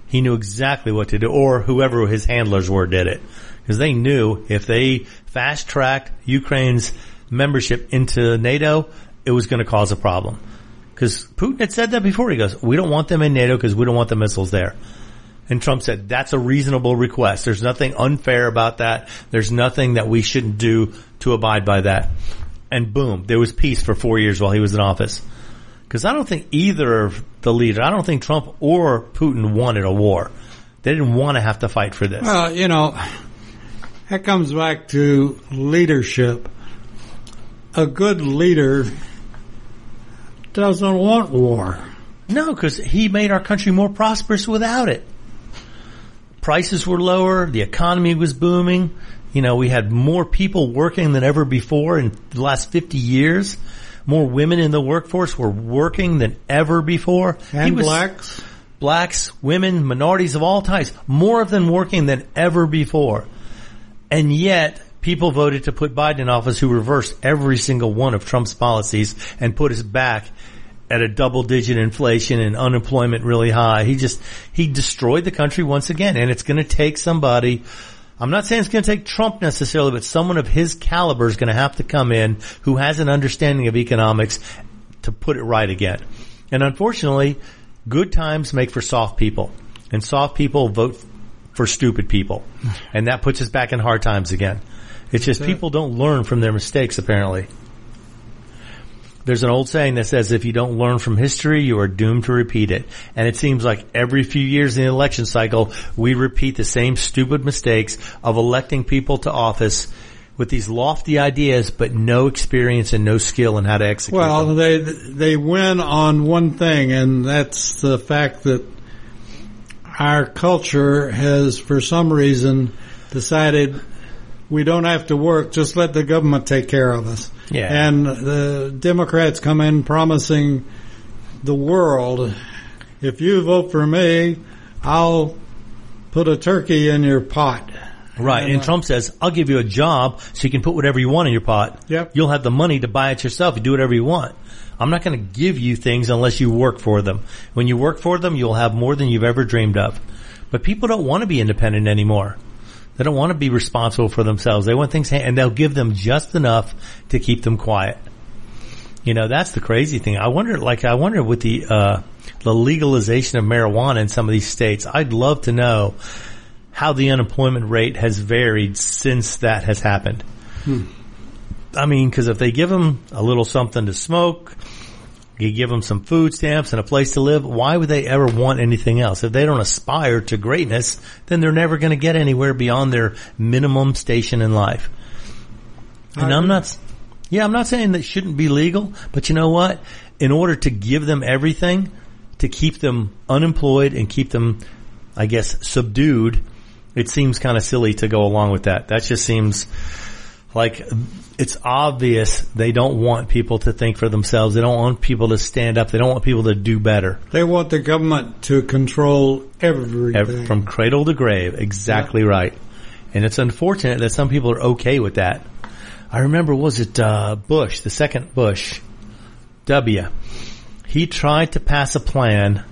He knew exactly what to do, or whoever his handlers were did it. Because they knew if they fast tracked Ukraine's membership into NATO, it was going to cause a problem. Because Putin had said that before. He goes, we don't want them in NATO because we don't want the missiles there. And Trump said, that's a reasonable request. There's nothing unfair about that. There's nothing that we shouldn't do to abide by that and boom, there was peace for four years while he was in office. Because I don't think either of the leaders, I don't think Trump or Putin wanted a war. They didn't want to have to fight for this. Well, you know, that comes back to leadership. A good leader doesn't want war. No, because he made our country more prosperous without it. Prices were lower, the economy was booming. You know, we had more people working than ever before in the last 50 years. More women in the workforce were working than ever before. And was, blacks. Blacks, women, minorities of all types, more of them working than ever before. And yet, people voted to put Biden in office who reversed every single one of Trump's policies and put us back at a double digit inflation and unemployment really high. He just, he destroyed the country once again and it's going to take somebody I'm not saying it's going to take Trump necessarily, but someone of his caliber is going to have to come in who has an understanding of economics to put it right again. And unfortunately, good times make for soft people, and soft people vote for stupid people, and that puts us back in hard times again. It's just people don't learn from their mistakes, apparently. There's an old saying that says if you don't learn from history, you are doomed to repeat it. And it seems like every few years in the election cycle, we repeat the same stupid mistakes of electing people to office with these lofty ideas, but no experience and no skill in how to execute. Well, them. they they win on one thing, and that's the fact that our culture has, for some reason, decided we don't have to work; just let the government take care of us. Yeah. And the Democrats come in promising the world, if you vote for me, I'll put a turkey in your pot. Right. And, and uh, Trump says, I'll give you a job so you can put whatever you want in your pot. Yep. You'll have the money to buy it yourself. You do whatever you want. I'm not going to give you things unless you work for them. When you work for them, you'll have more than you've ever dreamed of. But people don't want to be independent anymore. They don't want to be responsible for themselves. They want things, and they'll give them just enough to keep them quiet. You know, that's the crazy thing. I wonder, like, I wonder with the, uh, the legalization of marijuana in some of these states, I'd love to know how the unemployment rate has varied since that has happened. Hmm. I mean, cause if they give them a little something to smoke, you give them some food stamps and a place to live. Why would they ever want anything else? If they don't aspire to greatness, then they're never going to get anywhere beyond their minimum station in life. And I'm not, yeah, I'm not saying that shouldn't be legal, but you know what? In order to give them everything, to keep them unemployed and keep them, I guess, subdued, it seems kind of silly to go along with that. That just seems like it's obvious they don't want people to think for themselves. They don't want people to stand up. They don't want people to do better. They want the government to control everything. From cradle to grave. Exactly yeah. right. And it's unfortunate that some people are okay with that. I remember, was it, uh, Bush, the second Bush, W. He tried to pass a plan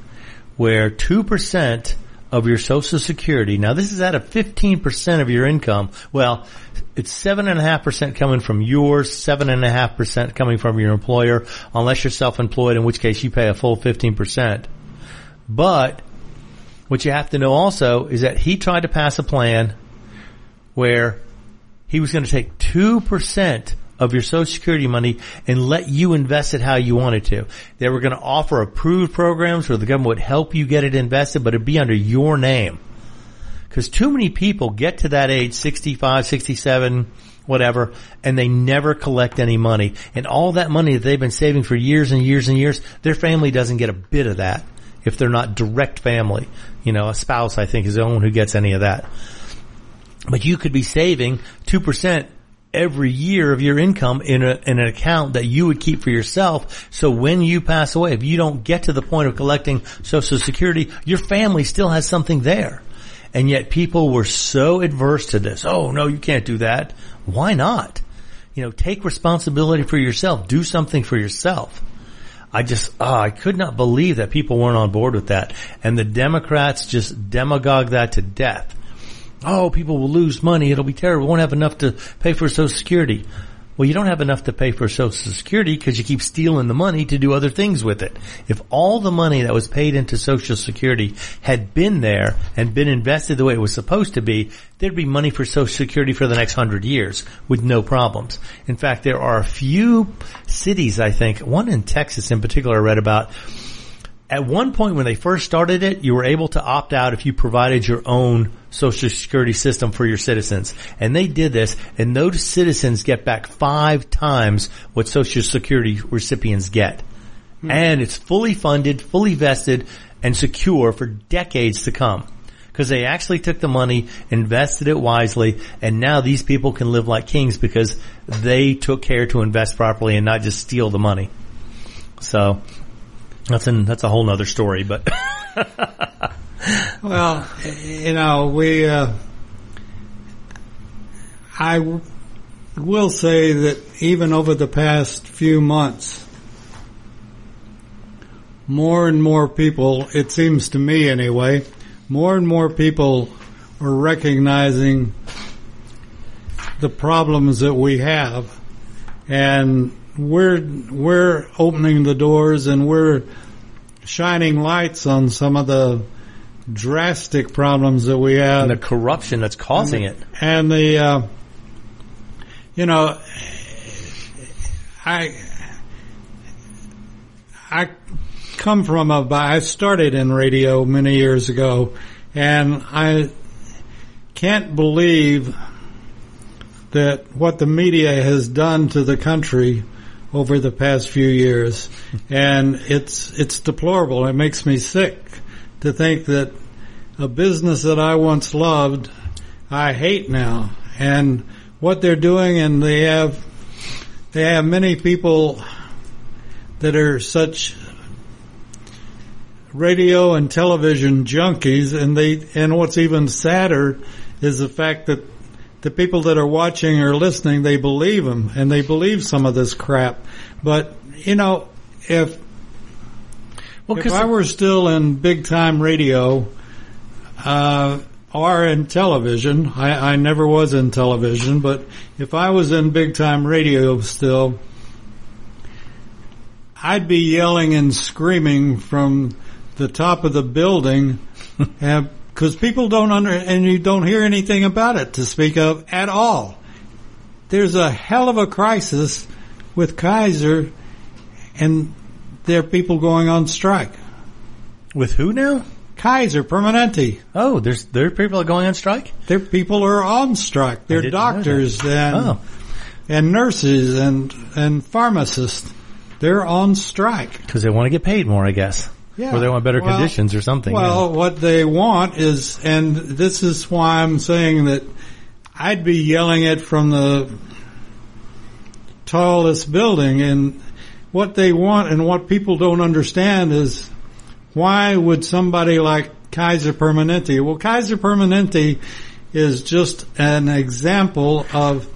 where 2% of your social security, now this is out of 15% of your income. Well, it's seven and a half percent coming from yours, seven and a half percent coming from your employer, unless you're self-employed, in which case you pay a full 15%. But what you have to know also is that he tried to pass a plan where he was going to take 2% of your social security money and let you invest it how you wanted to. They were going to offer approved programs where the government would help you get it invested, but it'd be under your name. Cause too many people get to that age, 65, 67, whatever, and they never collect any money. And all that money that they've been saving for years and years and years, their family doesn't get a bit of that if they're not direct family. You know, a spouse, I think, is the only one who gets any of that. But you could be saving 2% every year of your income in, a, in an account that you would keep for yourself. So when you pass away, if you don't get to the point of collecting social security, your family still has something there. And yet people were so adverse to this. Oh no, you can't do that. Why not? You know, take responsibility for yourself. Do something for yourself. I just, oh, I could not believe that people weren't on board with that. And the Democrats just demagogue that to death. Oh, people will lose money. It'll be terrible. We won't have enough to pay for Social Security. Well, you don't have enough to pay for Social Security because you keep stealing the money to do other things with it. If all the money that was paid into Social Security had been there and been invested the way it was supposed to be, there'd be money for Social Security for the next hundred years with no problems. In fact, there are a few cities, I think, one in Texas in particular I read about, at one point when they first started it, you were able to opt out if you provided your own social security system for your citizens. And they did this and those citizens get back five times what social security recipients get. Hmm. And it's fully funded, fully vested and secure for decades to come. Cause they actually took the money, invested it wisely, and now these people can live like kings because they took care to invest properly and not just steal the money. So that's an, that's a whole other story, but Well, you know, we, uh, I w- will say that even over the past few months, more and more people, it seems to me anyway, more and more people are recognizing the problems that we have and we're, we're opening the doors and we're shining lights on some of the drastic problems that we have And the corruption that's causing it. and the uh, you know I I come from a I started in radio many years ago and I can't believe that what the media has done to the country over the past few years and it's it's deplorable it makes me sick to think that a business that I once loved, I hate now. And what they're doing, and they have, they have many people that are such radio and television junkies, and they, and what's even sadder is the fact that the people that are watching or listening, they believe them, and they believe some of this crap. But, you know, if Well, if I were still in big time radio, uh, or in television, I, I never was in television, but if I was in big time radio still, I'd be yelling and screaming from the top of the building, because people don't under, and you don't hear anything about it to speak of at all. There's a hell of a crisis with Kaiser, and there are people going on strike. with who now? Kaiser Permanente. Oh, there's there are people are going on strike. Their people are on strike. They're didn't know that. doctors and Oh, and nurses and and pharmacists. They're on strike. because they want to get paid more, I guess. Yeah. Or they want better Well- conditions or something. Well, what they want is, and this is why I'm saying that I'd be yelling it from the tallest building. And what they want and what people don't understand is why would somebody like Kaiser Permanente? Well, Kaiser Permanente is just an example of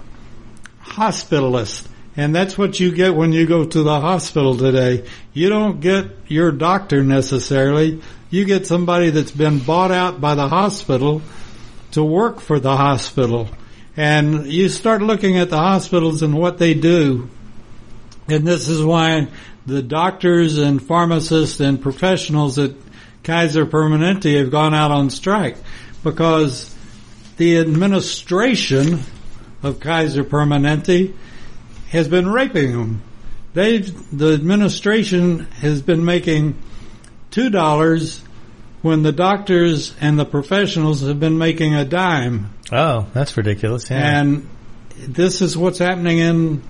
hospitalist. And that's what you get when you go to the hospital today. You don't get your doctor necessarily. you get somebody that's been bought out by the hospital to work for the hospital. And you start looking at the hospitals and what they do. And this is why the doctors and pharmacists and professionals at Kaiser Permanente have gone out on strike because the administration of Kaiser Permanente has been raping them. They've, the administration has been making two dollars when the doctors and the professionals have been making a dime. Oh, that's ridiculous. Yeah. And this is what's happening in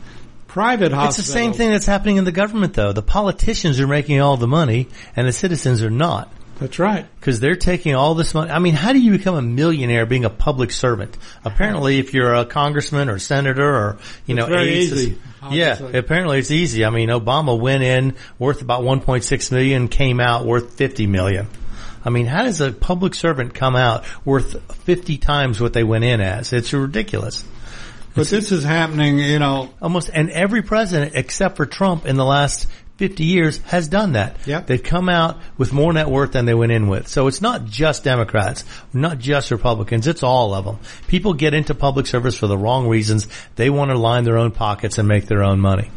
private hospitals. It's the same thing that's happening in the government though. The politicians are making all the money and the citizens are not. That's right. Because they're taking all this money. I mean, how do you become a millionaire being a public servant? Apparently, if you're a congressman or senator or, you know, very aides- easy, Yeah, obviously. apparently it's easy. I mean, Obama went in worth about 1.6 million, came out worth 50 million. I mean, how does a public servant come out worth 50 times what they went in as? It's ridiculous. But this is happening, you know, Almost, and every president except for Trump in the last 50 years has done that. They've come out with more net worth than they went in with. So it's not just Democrats, not just Republicans, it's all of them. People get into public service for the wrong reasons. They want to line their own pockets and make their own money.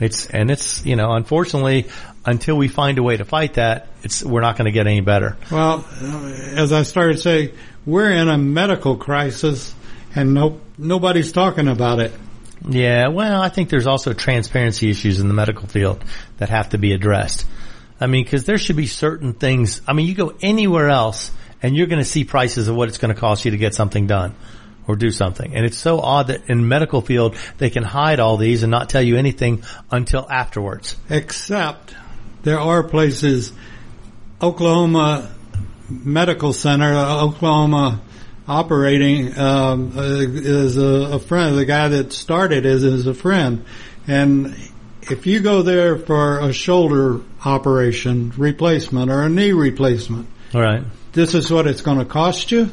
It's, and it's, you know, unfortunately, until we find a way to fight that, it's, we're not going to get any better. Well, as I started to say, we're in a medical crisis and no, nobody's talking about it. Yeah, well, I think there's also transparency issues in the medical field that have to be addressed. I mean, because there should be certain things. I mean, you go anywhere else and you're going to see prices of what it's going to cost you to get something done or do something. And it's so odd that in medical field they can hide all these and not tell you anything until afterwards. Except there are places, Oklahoma Medical Center, uh, Oklahoma operating um, is a, a friend. The guy that started is is a friend, and if you go there for a shoulder operation replacement or a knee replacement, All right. this is what it's going to cost you.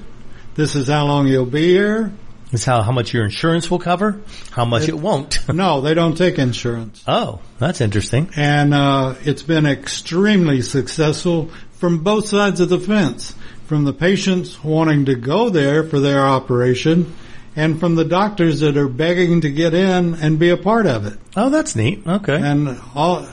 This is how long you'll be here. It's how, how much your insurance will cover, how much it won't. No, they don't take insurance. oh, that's interesting. and uh, it's been extremely successful from both sides of the fence. From the patients wanting to go there for their operation, and from the doctors that are begging to get in and be a part of it. Oh, that's neat. Okay. And all,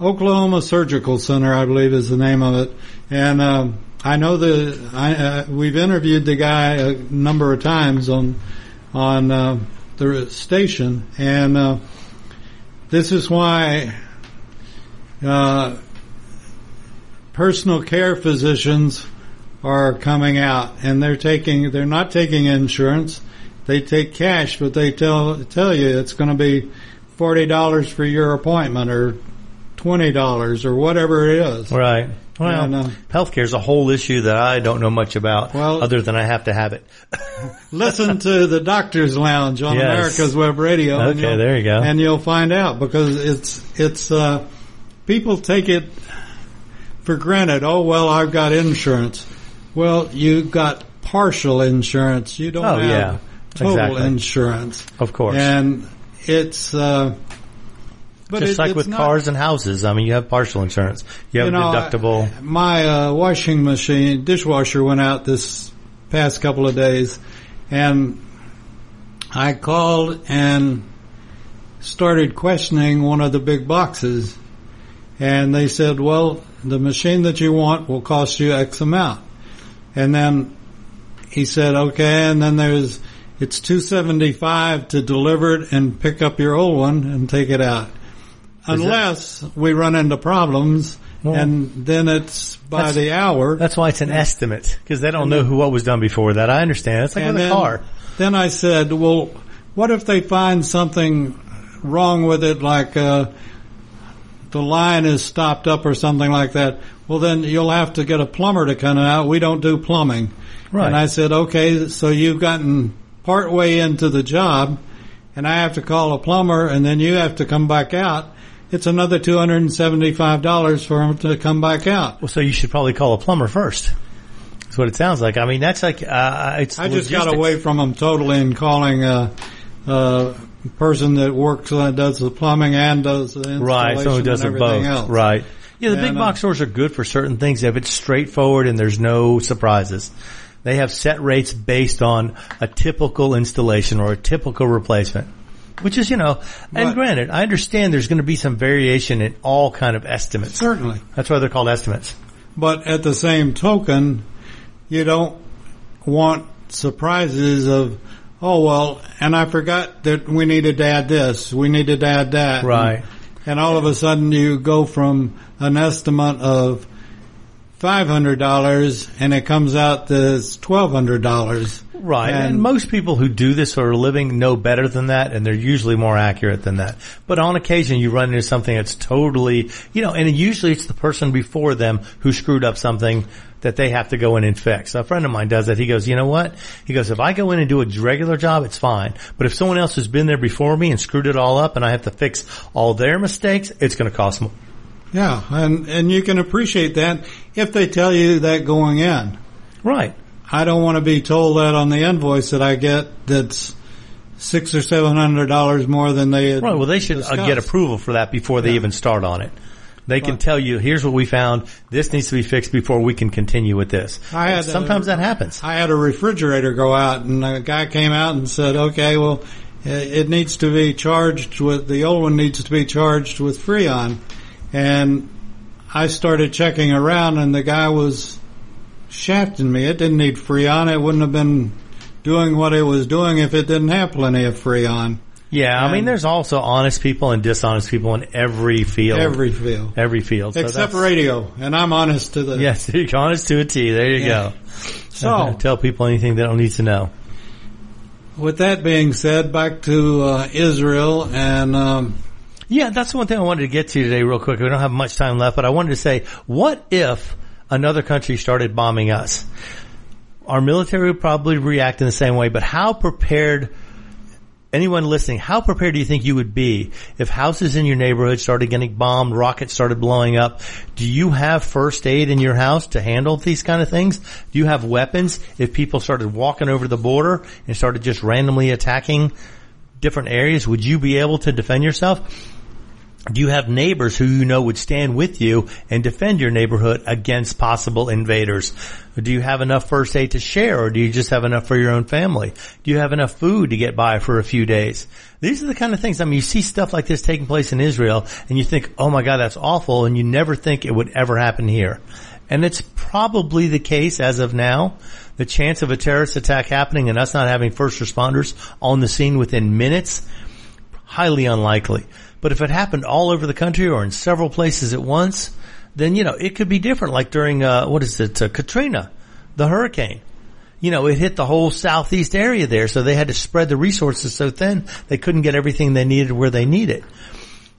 Oklahoma Surgical Center, I believe, is the name of it. And um, I know the I, uh, we've interviewed the guy a number of times on on uh, the station, and uh, this is why uh, personal care physicians are coming out, and they're taking they're not taking insurance. They take cash, but they tell tell you it's going to be forty dollars for your appointment, or twenty dollars, or whatever it is. Right. Well, And, uh, healthcare is a whole issue that I don't know much about, Well- other than I have to have it. Listen to the Doctor's Lounge on Yes. America's Web Radio. Okay, there you go. And you'll find out because it's it's uh, people take it for granted. Oh well, I've got insurance. Well, you got partial insurance. You don't Oh, have yeah. total Exactly. insurance. Of course. And it's uh, but Just it- like with not- cars and houses. I mean, you have partial insurance. You have you know, deductible. I- my uh, washing machine, dishwasher went out this past couple of days, and I called and started questioning one of the big boxes, and they said, "Well, the machine that you want will cost you X amount," and then he said, "Okay," and then there's it's two seventy five to deliver it and pick up your old one and take it out. Unless we run into problems, Well, and then it's by the hour. That's why it's an estimate because they don't know who what was done before that. I understand. It's like with a car. then I said, well, what if they find something wrong with it, like uh, the line is stopped up or something like that? Well, then you'll have to get a plumber to come out. We don't do plumbing. Right. And I said, okay, so you've gotten part way into the job, and I have to call a plumber, and then you have to come back out. It's another two hundred and seventy-five dollars for him to come back out. Well, so you should probably call a plumber first. That's what it sounds like. I mean, that's like uh, it's. I just got away from them totally and calling a, a person that works uh, does the plumbing and does the installation Right, someone who does and it everything both. else. Right. Yeah, the big And, uh, box stores are good for certain things if it's straightforward and there's no surprises. They have set rates based on a typical installation or a typical replacement. Which is, you know, and But- granted, I understand there's going to be some variation in all kind of estimates. Certainly. That's why they're called estimates. But at the same token, you don't want surprises of, oh well, and I forgot that we needed to add this, we needed to add that. Right. And all of a sudden you go from an estimate of $500 and it comes out that it's $1,200. Right. And, And- most people who do this for a living know better than that and they're usually more accurate than that. But on occasion you run into something that's totally, you know, and usually it's the person before them who screwed up something that they have to go in and fix. A friend of mine does that. He goes, you know what? He goes, if I go in and do a regular job, it's fine. But if someone else has been there before me and screwed it all up and I have to fix all their mistakes, it's going to cost more. Yeah, and, and you can appreciate that if they tell you that going in. Right. I don't want to be told that on the invoice that I get that's six or seven hundred dollars more than they Right. Well, they should uh, discussed. get approval for that before they Yeah. even start on it. They can tell you, here's what we found. This needs to be fixed before we can continue with this. I had, Sometimes uh, that happens. I had a refrigerator go out, and a guy came out and said, "Okay, well, it needs to be charged with the old one needs to be charged with Freon," and I started checking around, and the guy was shafting me. It didn't need Freon. It wouldn't have been doing what it was doing if it didn't have plenty of Freon. Yeah. I mean, there's also honest people and dishonest people in every field. Every field. Every field. So Except radio, and I'm honest to the. Yes. You're honest to a T. There you Yeah. go. So, tell people anything they don't need to know. with that being said, back to uh, Israel and um, Yeah, that's one thing I wanted to get to today real quick. We don't have much time left, but I wanted to say, what if another country started bombing us? Our military would probably react in the same way, but how prepared, anyone listening, how prepared do you think you would be if houses in your neighborhood started getting bombed, rockets started blowing up? Do you have first aid in your house to handle these kind of things? Do you have weapons if people started walking over the border and started just randomly attacking different areas? Would you be able to defend yourself? Do you have neighbors who you know would stand with you and defend your neighborhood against possible invaders? Do you have enough first aid to share or do you just have enough for your own family? Do you have enough food to get by for a few days? These are the kind of things, I mean, you see stuff like this taking place in Israel and you think, oh my God, that's awful. And you never think it would ever happen here. And it's probably the case as of now. The chance of a terrorist attack happening and us not having first responders on the scene within minutes, highly unlikely. But if it happened all over the country or in several places at once, then you know it could be different. Like during uh, what is it, uh, Katrina, the hurricane. You know, it hit the whole southeast area there, so they had to spread the resources so thin they couldn't get everything they needed where they need it.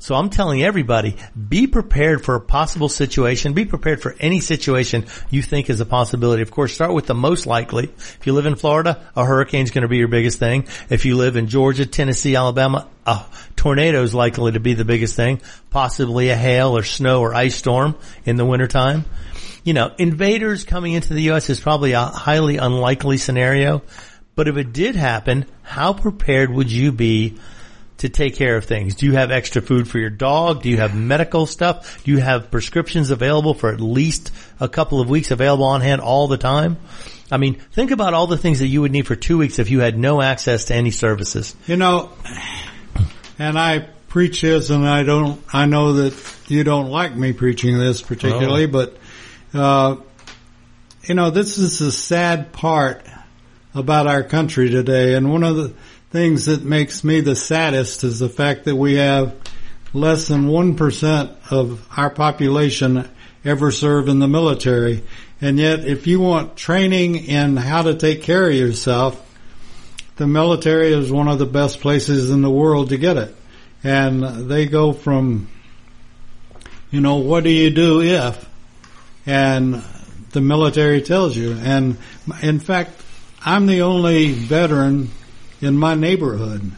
So I'm telling everybody, be prepared for a possible situation. Be prepared for any situation you think is a possibility. Of course, start with the most likely. If you live in Florida, a hurricane's going to be your biggest thing. If you live in Georgia, Tennessee, Alabama, a tornado is likely to be the biggest thing. Possibly a hail or snow or ice storm in the wintertime. You know, invaders coming into the U.S. is probably a highly unlikely scenario. But if it did happen, how prepared would you be to take care of things? Do you have extra food for your dog? Do you have medical stuff? Do you have prescriptions available for at least a couple of weeks available on hand all the time? I mean, think about all the things that you would need for two weeks if you had no access to any services. You know, and I preach this, and I don't. I know that you don't like me preaching this particularly, Oh. but uh, you know, this is the sad part about our country today, and one of the things that makes me the saddest is the fact that we have less than one percent of our population ever serve in the military, and yet, if you want training in how to take care of yourself the military is one of the best places in the world to get it. And they go from, you know, what do you do if? And the military tells you. And in fact, I'm the only veteran in my neighborhood.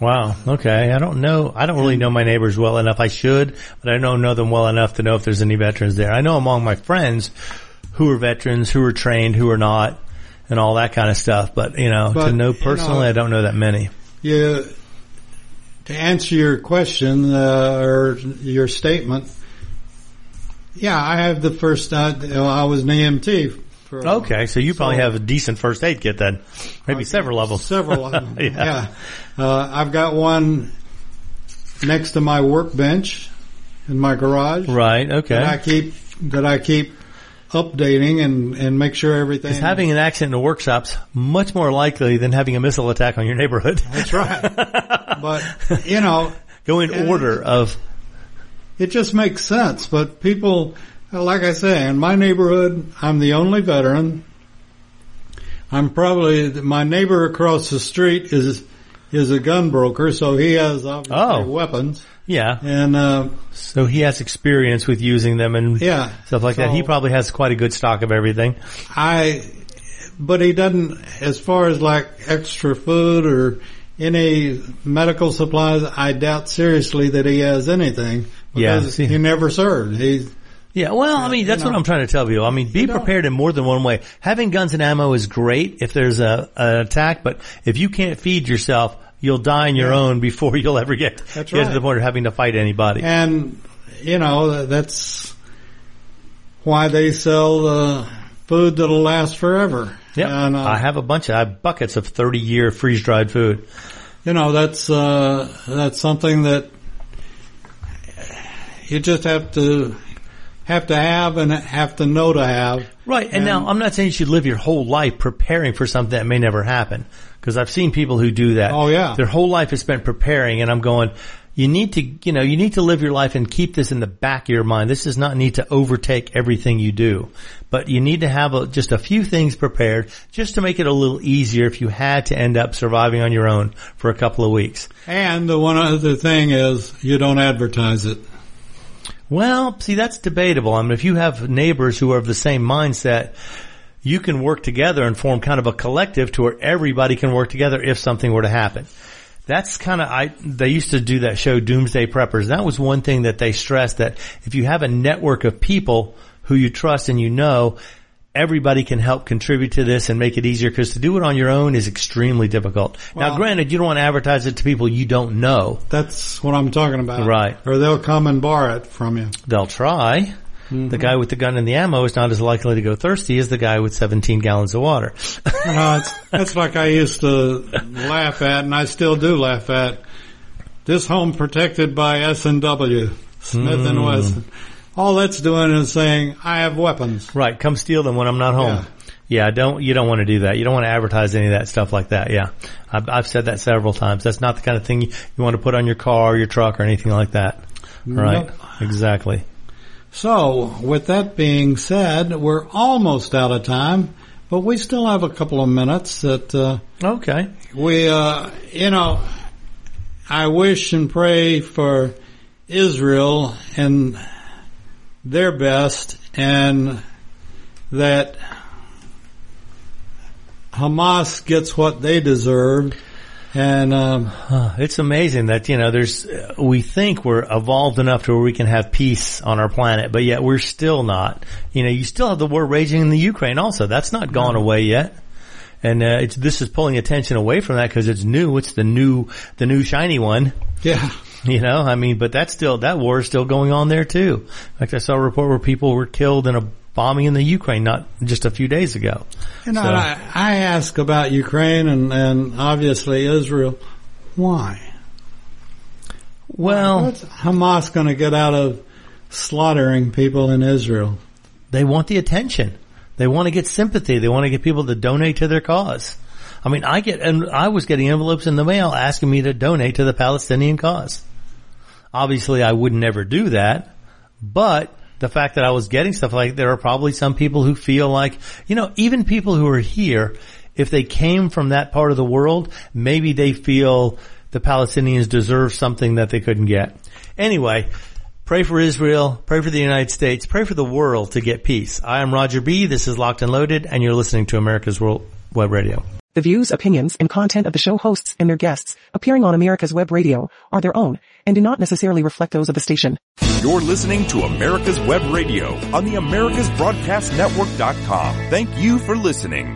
Wow. Okay. I don't know. I don't really know my neighbors well enough. I should, but I don't know them well enough to know if there's any veterans there. I know among my friends who are veterans, who are trained, who are not, and all that kind of stuff. But you know, But, to know you personally, know- I don't know that many. Yeah. to answer your question uh, or your statement, Yeah, I have the first. Uh, I was an EMT. For, Okay, so you probably So- have a decent first aid kit then. Maybe several of them. Several of them. Yeah. yeah. Uh, I've got one next to my workbench in my garage Right, that I keep that I keep updating and and make sure everything. Because having an accident in a workshop's much more likely than having a missile attack on your neighborhood. That's right. but you know, Go in order of, it just makes sense. But people, like I say, in my neighborhood, I'm the only veteran. I'm probably my neighbor across the street is is a gun broker, so he has obviously Oh. weapons. yeah. And uh, So he has experience with using them and yeah, stuff like that. He probably has quite a good stock of everything. I, but he doesn't, as far as like extra food or any medical supplies, I doubt seriously that he has anything. Yeah, see. he never served. He, Yeah, well, I mean, that's you what. I'm trying to tell you. I mean, be prepared in more than one way. Having guns and ammo is great if there's a, an attack, but if you can't feed yourself, you'll die on your Yeah. own before you'll ever get, get to the point of having to fight anybody. and, you know, that's why they sell uh, food that'll last forever. Yep. And, uh, I have a bunch of, I have buckets of 30 year freeze dried food. you know, that's, uh, that's something that you just have to, have to have and have to know to have. Right. And, now I'm not saying you should live your whole life preparing for something that may never happen. Cause I've seen people who do that. Oh, yeah. Their whole life is spent preparing and I'm going, you need to, you know, you need to live your life and keep this in the back of your mind. This does not need to overtake everything you do, but you need to have a, just a few things prepared just to make it a little easier if you had to end up surviving on your own for a couple of weeks. And the one other thing is you don't advertise it. Well, see, that's debatable. I mean, if you have neighbors who are of the same mindset, you can work together and form kind of a collective to where everybody can work together if something were to happen. That's kind of, I, they used to do that show Doomsday Preppers. That was one thing that they stressed that if you have a network of people who you trust and you know, everybody can help contribute to this and make it easier because to do it on your own is extremely difficult. now granted, you don't want to advertise it to people you don't know. That's what I'm talking about. Right. Or they'll come and borrow it from you. They'll try. The mm-hmm. guy with the gun and the ammo is not as likely to go thirsty as the guy with 17 gallons of water. It's, that's like I used to laugh at, and I still do laugh at. This home protected by S and W, Smith and hmm. Wesson. All that's doing is saying I have weapons. right. Come steal them when I'm not home. Yeah. don't, you don't want to do that. You don't want to advertise any of that stuff like that. Yeah. I've, I've said that several times. That's not the kind of thing you, you want to put on your car, or your truck or anything like that. Right. Nope. Exactly. So, with that being said, we're almost out of time, but we still have a couple of minutes that uh, Okay. we, uh, you know, I wish and pray for Israel and their best and that Hamas gets what they deserve and, um, It's amazing that, you know, there's, we think we're evolved enough to where we can have peace on our planet, but yet we're still not. You know, you still have the war raging in the Ukraine also. That's not gone away yet. And, uh, it's, this is pulling attention away from that because it's new. It's the new, the new shiny one. yeah. You know, I mean, but that's still, that war is still going on there too. In fact, I saw a report where people were killed in a bombing in the Ukraine not just a few days ago. You know, So- I, I ask about Ukraine and, and obviously Israel. Why? Well, What's Hamas going to get out of slaughtering people in Israel? They want the attention. They want to get sympathy. They want to get people to donate to their cause. I mean, I get, and I was getting envelopes in the mail asking me to donate to the Palestinian cause. Obviously, I would never do that, but the fact that I was getting stuff like, there are probably some people who feel like, you know, even people who are here, if they came from that part of the world, maybe they feel the Palestinians deserve something that they couldn't get. Anyway, Pray for Israel. Pray for the United States. Pray for the world to get peace. I am Roger B. This is Locked and Loaded, and you're listening to America's World Web Radio. The views, opinions, and content of the show hosts and their guests appearing on America's Web Radio are their own and do not necessarily reflect those of the station. You're listening to America's Web Radio on the AmericasBroadcastNetwork.com. Thank you for listening.